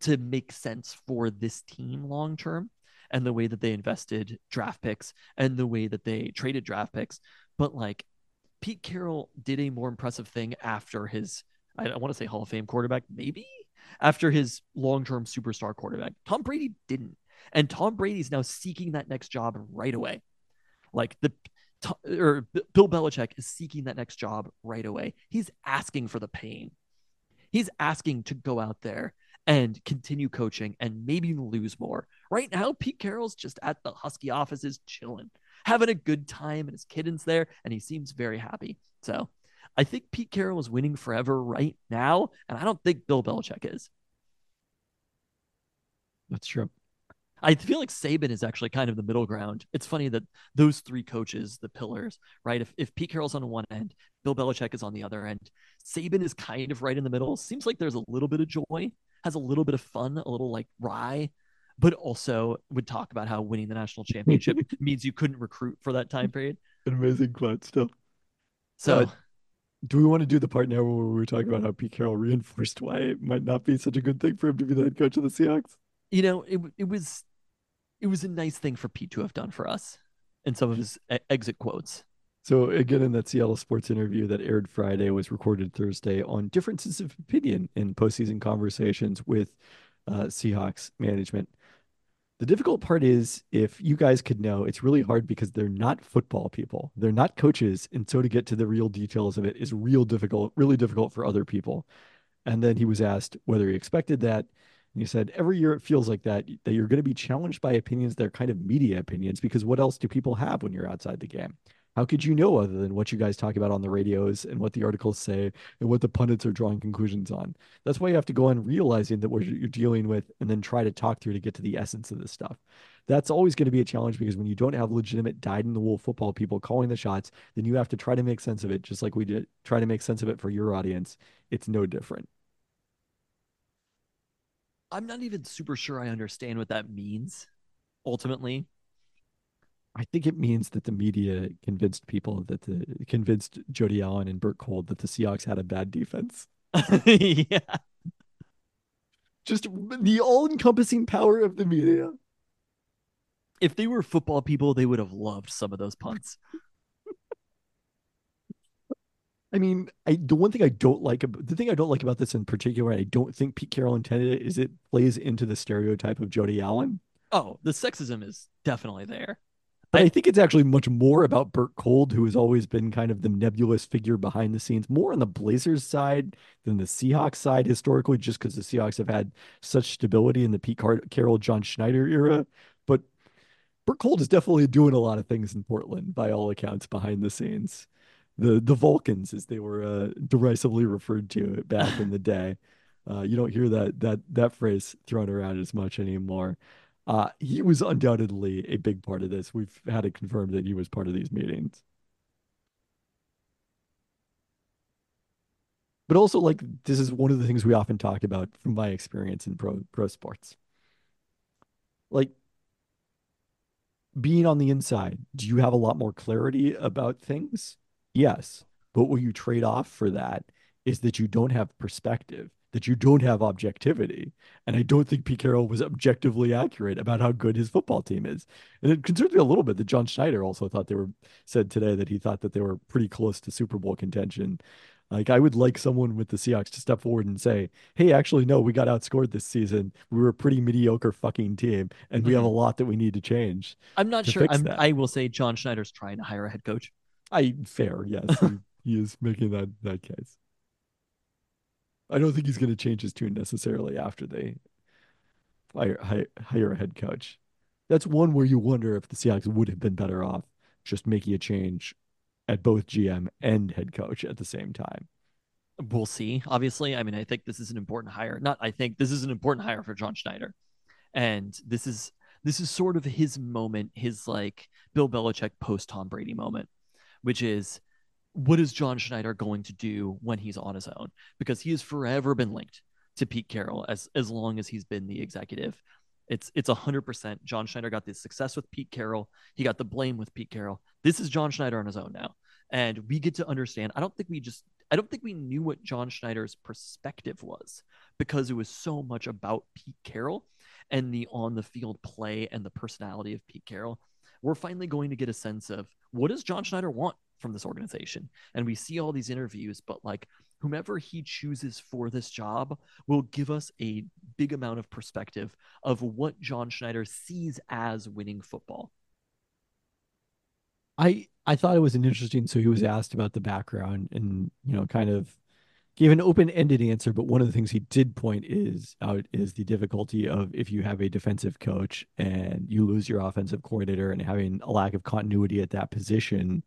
to make sense for this team long term and the way that they invested draft picks and the way that they traded draft picks. But like Pete Carroll did a more impressive thing after his, I want to say Hall of Fame quarterback, maybe after his long term superstar quarterback. Tom Brady didn't. And Tom Brady's now seeking that next job right away. Like the, or Bill Belichick is seeking that next job right away. He's asking for the pain. He's asking to go out there and continue coaching and maybe lose more. Right now, Pete Carroll's just at the Husky offices chilling, having a good time, and his kid's there, and he seems very happy. So I think Pete Carroll is winning forever right now, and I don't think Bill Belichick is. That's true. I feel like Saban is actually kind of the middle ground. It's funny that those three coaches, the pillars, right? If, if Pete Carroll's on one end, Bill Belichick is on the other end. Saban is kind of right in the middle. Seems like there's a little bit of joy, has a little bit of fun, a little like rye, but also would talk about how winning the national championship means you couldn't recruit for that time period. An amazing quote still. So Uh, Do we want to do the part now where we were talking about how Pete Carroll reinforced why it might not be such a good thing for him to be the head coach of the Seahawks? you know, it it was it was a nice thing for Pete to have done for us. in some of his exit quotes. So again, in that Seattle sports interview that aired Friday was recorded Thursday on differences of opinion in postseason conversations with uh, Seahawks management. The difficult part is if you guys could know, it's really hard because they're not football people. They're not coaches. And so to get to the real details of it is real difficult, really difficult for other people. And then he was asked whether he expected that. And he said, every year it feels like that, that you're going to be challenged by opinions that are kind of media opinions because what else do people have when you're outside the game? How could you know other than what you guys talk about on the radios and what the articles say and what the pundits are drawing conclusions on? That's why you have to go on realizing that what you're dealing with and then try to talk through to get to the essence of this stuff. That's always going to be a challenge because when you don't have legitimate dyed in the wool football people calling the shots, then you have to try to make sense of it, just like we did try to make sense of it for your audience. It's no different. I'm not even super sure I understand what that means ultimately. I think it means that the media convinced people that the convinced Jody Allen and Bert Kolde that the Seahawks had a bad defense. yeah. Just the all-encompassing power of the media. If they were football people, they would have loved some of those punts. I mean, I the one thing I don't like the thing I don't like about this in particular, I don't think Pete Carroll intended it, is it plays into the stereotype of Jody Allen. Oh, the sexism is definitely there. But I, I- think it's actually much more about Bert Kolde, who has always been kind of the nebulous figure behind the scenes, more on the Blazers side than the Seahawks side historically, just because the Seahawks have had such stability in the Pete Car- Carroll, John Schneider era. But Bert Kolde is definitely doing a lot of things in Portland, by all accounts, behind the scenes. The the Vulcans, as they were uh, derisively referred to back in the day. Uh, you don't hear that that that phrase thrown around as much anymore. Uh, he was undoubtedly a big part of this. We've had it confirmed that he was part of these meetings. But also, like, this is one of the things we often talk about from my experience in pro pro sports. Like, being on the inside, do you have a lot more clarity about things? Yes. But what you trade off for that is that you don't have perspective, that you don't have objectivity. And I don't think Pete Carroll was objectively accurate about how good his football team is. And it concerns me a little bit that John Schneider also thought they were said today that he thought that they were pretty close to Super Bowl contention. Like I would like someone with the Seahawks to step forward and say, "Hey, actually, no, we got outscored this season. We were a pretty mediocre fucking team, and we have a mm-hmm. lot that we need to change." I'm not sure. I'm. I will say John Schneider's trying to hire a head coach. I fair, yes, he, he is making that that case. I don't think he's going to change his tune necessarily after they hire, hire a head coach. That's one where you wonder if the Seahawks would have been better off just making a change at both GM and head coach at the same time. We'll see. Obviously, I mean, I think this is an important hire. Not, I think this is an important hire for John Schneider, and this is this is sort of his moment, his like Bill Belichick post Tom Brady moment, which is what is John Schneider going to do when he's on his own? Because he has forever been linked to Pete Carroll as as long as he's been the executive. It's it's hundred percent. John Schneider got the success with Pete Carroll. He got the blame with Pete Carroll. This is John Schneider on his own now, and we get to understand. I don't think we just. I don't think we knew what John Schneider's perspective was because it was so much about Pete Carroll and the on the field play and the personality of Pete Carroll. We're finally going to get a sense of what does John Schneider want from this organization, and we see all these interviews, but like whomever he chooses for this job will give us a big amount of perspective of what John Schneider sees as winning football. I I thought it was an interesting. So he was asked about the background and you know kind of gave an open-ended answer, but one of the things he did point is out is the difficulty of if you have a defensive coach and you lose your offensive coordinator and having a lack of continuity at that position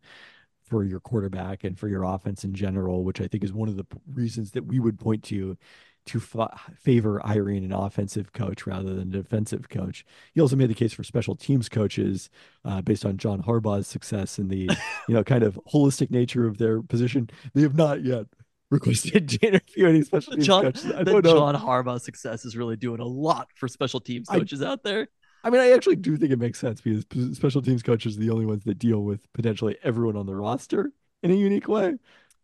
for your quarterback and for your offense in general, which I think is one of the reasons that we would point to to fa- favor hiring an offensive coach rather than a defensive coach. He also made the case for special teams coaches uh, based on John Harbaugh's success and the you know kind of holistic nature of their position. They have not yet requested to interview any special teams John, coaches. I the don't know. John Harbaugh success is really doing a lot for special teams I- coaches out there. I mean, I actually do think it makes sense because special teams coaches are the only ones that deal with potentially everyone on the roster in a unique way.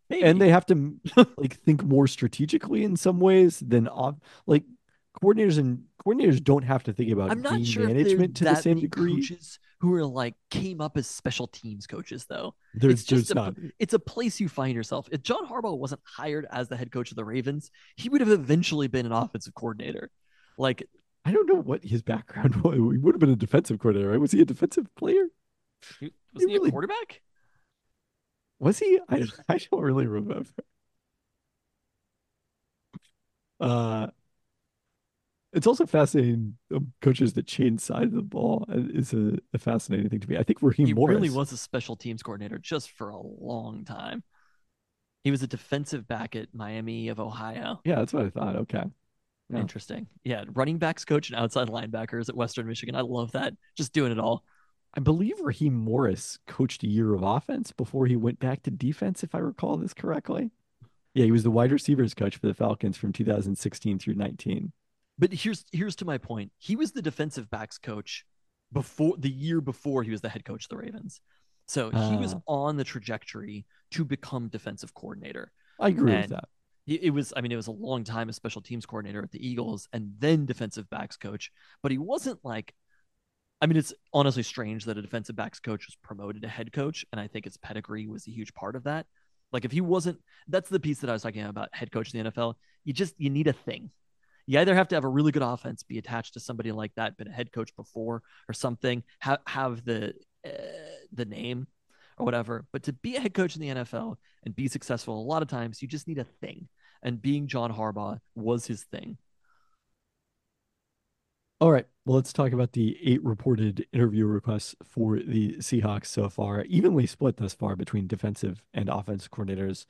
Maybe. and they have to like think more strategically in some ways than off like coordinators and coordinators don't have to think about I'm not sure management to the same degree. coaches who are like came up as special teams coaches though. There's it's just there's a, not. it's a place you find yourself. If John Harbaugh wasn't hired as the head coach of the Ravens, he would have eventually been an offensive coordinator. Like I don't know what his background was. He would have been a defensive coordinator, right? Was he a defensive player? was he really- a quarterback? Was he? I I don't really remember. Uh, it's also fascinating. Um, coaches that change sides of the ball uh, is a, a fascinating thing to me. I think Raheem He Morris. really was a special teams coordinator just for a long time. He was a defensive back at Miami of Ohio. Yeah, that's what I thought. Okay. Yeah. Interesting. Yeah, running backs coach and outside linebackers at Western Michigan. I love that. Just doing it all. I believe Raheem Morris coached a year of offense before he went back to defense, if I recall this correctly. Yeah, he was the wide receivers coach for the Falcons from 2016 through 19. But here's here's to my point. He was the defensive backs coach before the year before he was the head coach of the Ravens. So he was Ah. on the trajectory to become defensive coordinator. I agree And- with that. It it was, I mean, it was a long time as special teams coordinator at the Eagles and then defensive backs coach, but he wasn't like, I mean, it's honestly strange that a defensive backs coach was promoted to head coach. And I think his pedigree was a huge part of that. Like, if he wasn't, that's the piece that I was talking about head coach in the NFL. You just, you need a thing. You either have to have a really good offense, be attached to somebody like that, been a head coach before or something, have, have the, uh, the name or whatever. But to be a head coach in the NFL and be successful, a lot of times you just need a thing. And being John Harbaugh was his thing. All right. Well, let's talk about the eight reported interview requests for the Seahawks so far, evenly split thus far between defensive and offensive coordinators.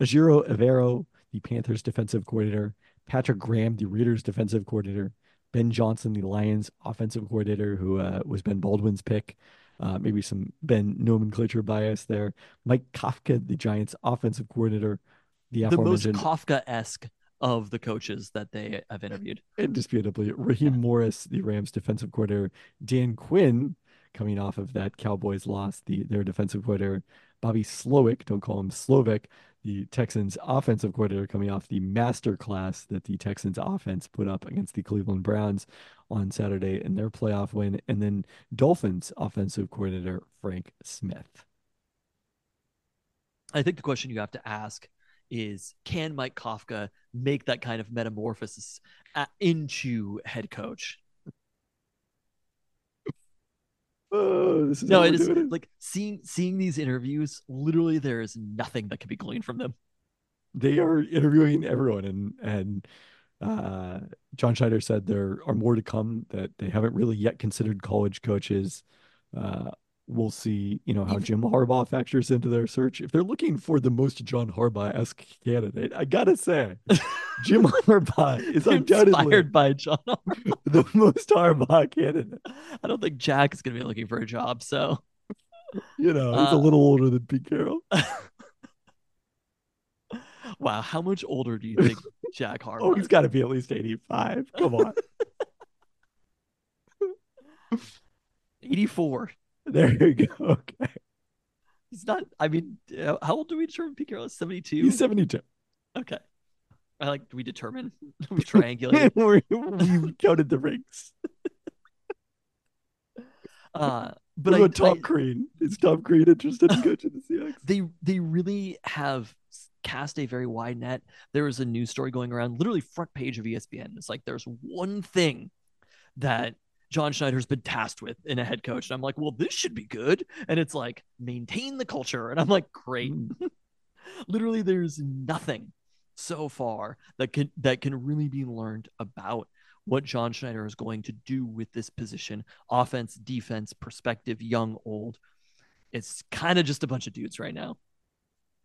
Ejiro Evero, the Panthers defensive coordinator, Patrick Graham, the Raiders defensive coordinator, Ben Johnson, the Lions offensive coordinator, who uh, was Ben Baldwin's pick. Uh, maybe some Ben nomenclature bias there. Mike Kafka, the Giants offensive coordinator, the The most Kafka esque of the coaches that they have interviewed. indisputably. Raheem Morris, the Rams defensive coordinator, Dan Quinn, coming off of that Cowboys loss, the their defensive coordinator, Bobby Slowik, don't call him Slovic, the Texans offensive coordinator, coming off the master class that the Texans offense put up against the Cleveland Browns on Saturday in their playoff win, and then Dolphins offensive coordinator Frank Smith. I think the question you have to ask is can Mike Kafka make that kind of metamorphosis uh, into head coach? Oh, this is No, it is it. like seeing seeing these interviews, literally there is nothing that can be gleaned from them. they are interviewing everyone and and uh, John Schneider said there are more to come that they haven't really yet considered college coaches. Uh, we'll see, you know, how Jim Harbaugh factors into their search. If they're looking for the most John Harbaugh-esque candidate, I gotta say, Jim Harbaugh is undoubtedly inspired by John. the most Harbaugh candidate. I don't think Jack is to be looking for a job. So You know, he's Uh, a little older than Pete Carroll. wow, how much older do you think Jack Harbaugh? Oh, he's got to be at least 85. Come on. 84. there you go. Okay. He's not. I mean, uh, how old do we determine Pete Carroll is? 72. He's 72. Okay. I like. Do we determine? we triangulate. we, we counted the rings. Uh, But I, what about Tom I- Crean? Is Tom Crean interested in coaching the Seahawks? they they really have cast a very wide net. There was a news story going around, literally front page of ESPN. It's like there's one thing that John Schneider's been tasked with in a head coach, and I'm like, well, this should be good. And it's like maintain the culture, and I'm like, great. Mm. literally, there's nothing so far that can that can really be learned about what John Schneider is going to do with this position offense, defense, perspective, young, old. It's kind of just a bunch of dudes right now.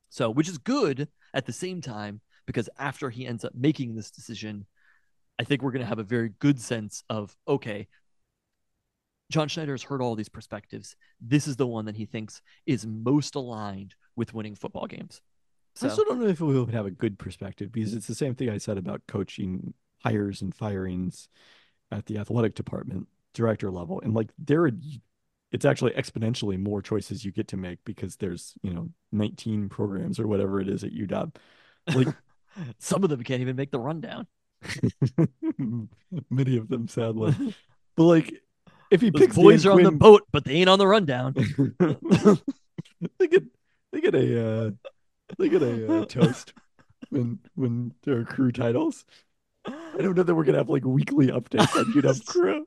So, which is good at the same time, because after he ends up making this decision, I think we're going to have a very good sense of okay, John Schneider has heard all these perspectives. This is the one that he thinks is most aligned with winning football games. I still don't know if we'll have a good perspective because it's the same thing I said about coaching hires and firings at the athletic department director level. And like there, are- it's actually exponentially more choices you get to make because there's, you know, 19 programs or whatever it is at UW. Like some of them can't even make the rundown. many of them, sadly. But like if he Those picks boys Dan are on the boat, but they ain't on the rundown. they get they get a uh, they get a uh, toast when when there are crew titles. I don't know that we're gonna have like weekly updates on UW crew.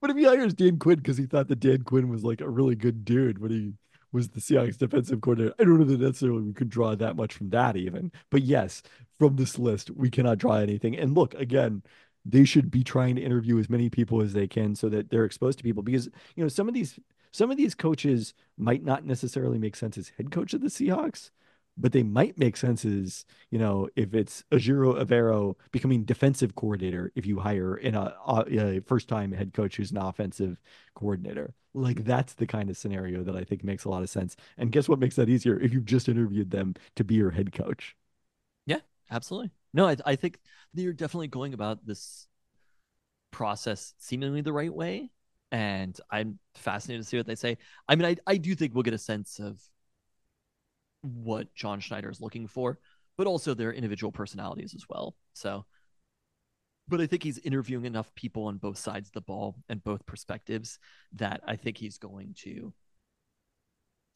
but if he hires Dan Quinn because he thought that Dan Quinn was like a really good dude when he was the Seahawks defensive coordinator, I don't know that necessarily we could draw that much from that even. But yes, from this list, we cannot draw anything. And look, again, they should be trying to interview as many people as they can so that they're exposed to people because you know some of these some of these coaches might not necessarily make sense as head coach of the Seahawks, but they might make sense as, you know, if it's Ejiro Evero becoming defensive coordinator if you hire in a, uh, uh, a first time head coach who's an offensive coordinator. Like that's the kind of scenario that I think makes a lot of sense. And guess what makes that easier? If you've just interviewed them to be your head coach. Yeah, absolutely. No, I, I think you're definitely going about this process seemingly the right way. And I'm fascinated to see what they say. I mean, I, I do think we'll get a sense of what John Schneider is looking for, but also their individual personalities as well. So, but I think he's interviewing enough people on both sides of the ball and both perspectives that I think he's going to.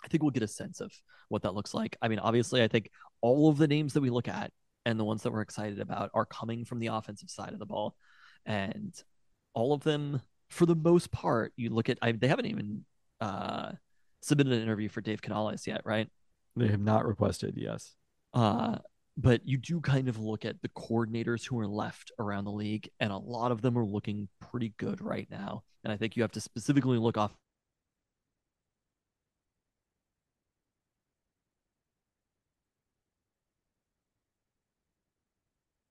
I think we'll get a sense of what that looks like. I mean, obviously, I think all of the names that we look at and the ones that we're excited about are coming from the offensive side of the ball. And all of them, for the most part, you look at, I, they haven't even uh, submitted an interview for Dave Canales yet, right? They have not requested, yes. Uh, but you do kind of look at the coordinators who are left around the league, and a lot of them are looking pretty good right now. And I think you have to specifically look off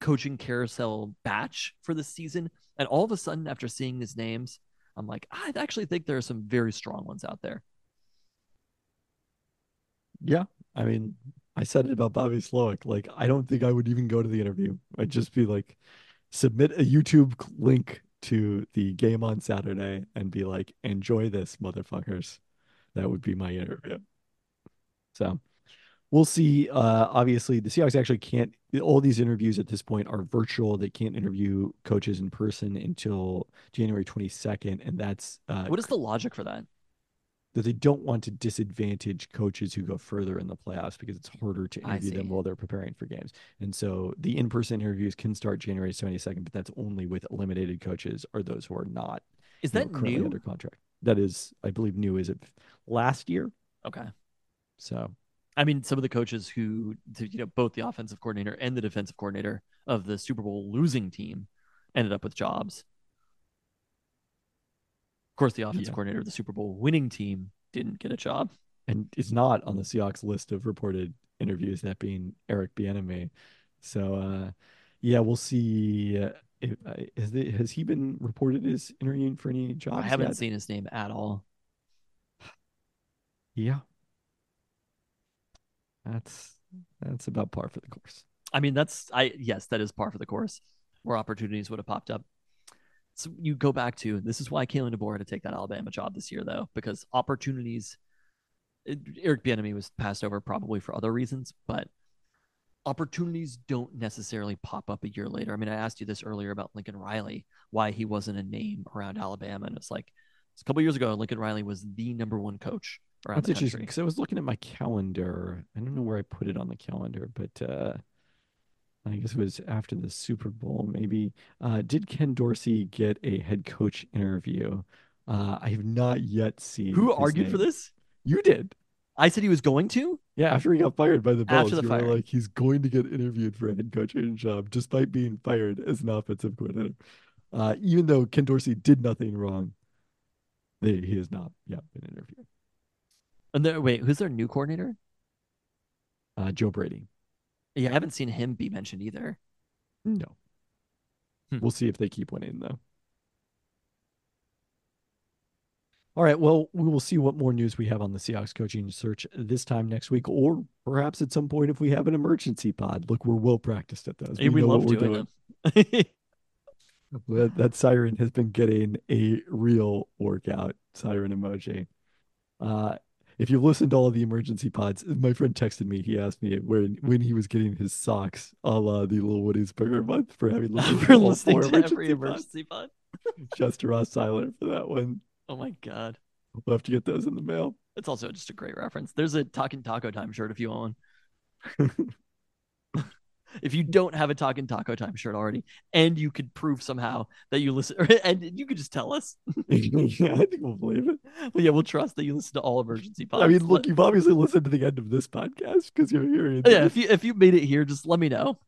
coaching carousel batch for the season. And all of a sudden, after seeing these names, I'm like, I actually think there are some very strong ones out there. Yeah. I mean, I said it about Bobby Slowik. Like, I don't think I would even go to the interview. I'd just be like, submit a YouTube link to the game on Saturday and be like, enjoy this, motherfuckers. That would be my interview. So we'll see. Uh, obviously, the Seahawks actually can't, all these interviews at this point are virtual. They can't interview coaches in person until January 22nd. And that's uh, What is the logic for that? that they don't want to disadvantage coaches who go further in the playoffs because it's harder to interview them while they're preparing for games. And so the in-person interviews can start January 22nd, but that's only with eliminated coaches or those who are not Is you know, that new? under contract. That is, I believe, new is it last year? Okay. So I mean, some of the coaches who, you know, both the offensive coordinator and the defensive coordinator of the Super Bowl losing team ended up with jobs. Of course, the offensive Yeah. coordinator of the Super Bowl winning team didn't get a job. and is not on the Seahawks list of reported interviews, that being Eric Bieniemy. So uh, yeah, we'll see. Uh, if, uh, has, the, has he been reported as interviewing for any jobs? I haven't yet? seen his name at all. Yeah. That's that's about par for the course. I mean, that's I yes, that is par for the course, where opportunities would have popped up. So you go back to this is why Kalen DeBoer had to take that Alabama job this year, though, because opportunities. it- Eric Bieniemy was passed over probably for other reasons, but opportunities don't necessarily pop up a year later. I mean, I asked you this earlier about Lincoln Riley, why he wasn't a name around Alabama, and it's like it's a couple years ago, Lincoln Riley was the number one coach around That's interesting because I was looking at my calendar. I don't know where I put it on the calendar, but uh I guess it was after the Super Bowl. Maybe uh did Ken Dorsey get a head coach interview? Uh I have not yet seen Who argued for this? You did. I said he was going to. Yeah, after he got fired by the Bills, After the you were like he's going to get interviewed for a head coaching job despite being fired as an offensive coordinator. Uh, even though Ken Dorsey did nothing wrong, they, he has not yet been interviewed. And there, wait, who's their new coordinator? Uh, Joe Brady. Yeah, I haven't seen him be mentioned either. No. Hmm. We'll see if they keep winning though. All right. Well, we will see what more news we have on the Seahawks coaching search this time next week, or perhaps at some point if we have an emergency pod. Look, we're well practiced at those. Hey, we know love what we're doing them. That, that siren has been getting a real workout siren emoji. Uh, if you've listened to all of the emergency pods, my friend texted me. He asked me when when he was getting his socks, a la the little Woody's Burger month for having listened For to listening to every emergency pods. emergency pod. Chester Ross Seiler for that one. Oh my god. We'll have to get those in the mail. It's also just a great reference. There's a Talking Taco Time shirt if you want one. if you don't have a Talking Taco Time shirt already, and you could prove somehow that you listen, and you could just tell us. yeah, I think we'll believe it. Well, yeah, we'll trust that you listen to all emergency pods. I mean, look, you've obviously listened to the end of this podcast because you're hearing. yeah, this. if you if you made it here, just let me know.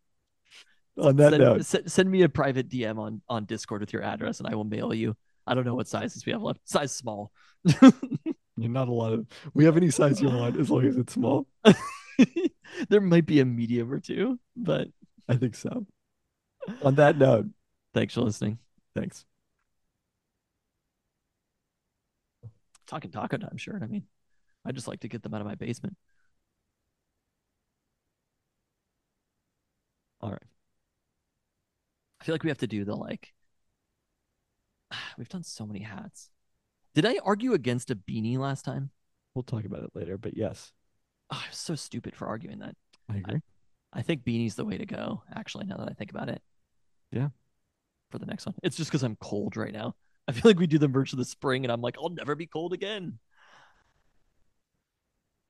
On that send, note, send, send me a private DM on on Discord with your address, and I will mail you. I don't know what sizes we have left. Size small. you're not a lot of. We have any size you want as long as it's small. there might be a medium or two, but I think so. On that note, thanks for listening. thanks. Talking taco time shirt. I mean, I just like to get them out of my basement. All right. I feel like we have to do the like. We've done so many hats. Did I argue against a beanie last time? We'll talk about it later, but yes, Oh, I'm so stupid for arguing that. I agree. I think beanie's the way to go. Actually, now that I think about it. Yeah. For the next one, it's just because I'm cold right now. I feel like we do the merch of the spring, and I'm like, I'll never be cold again.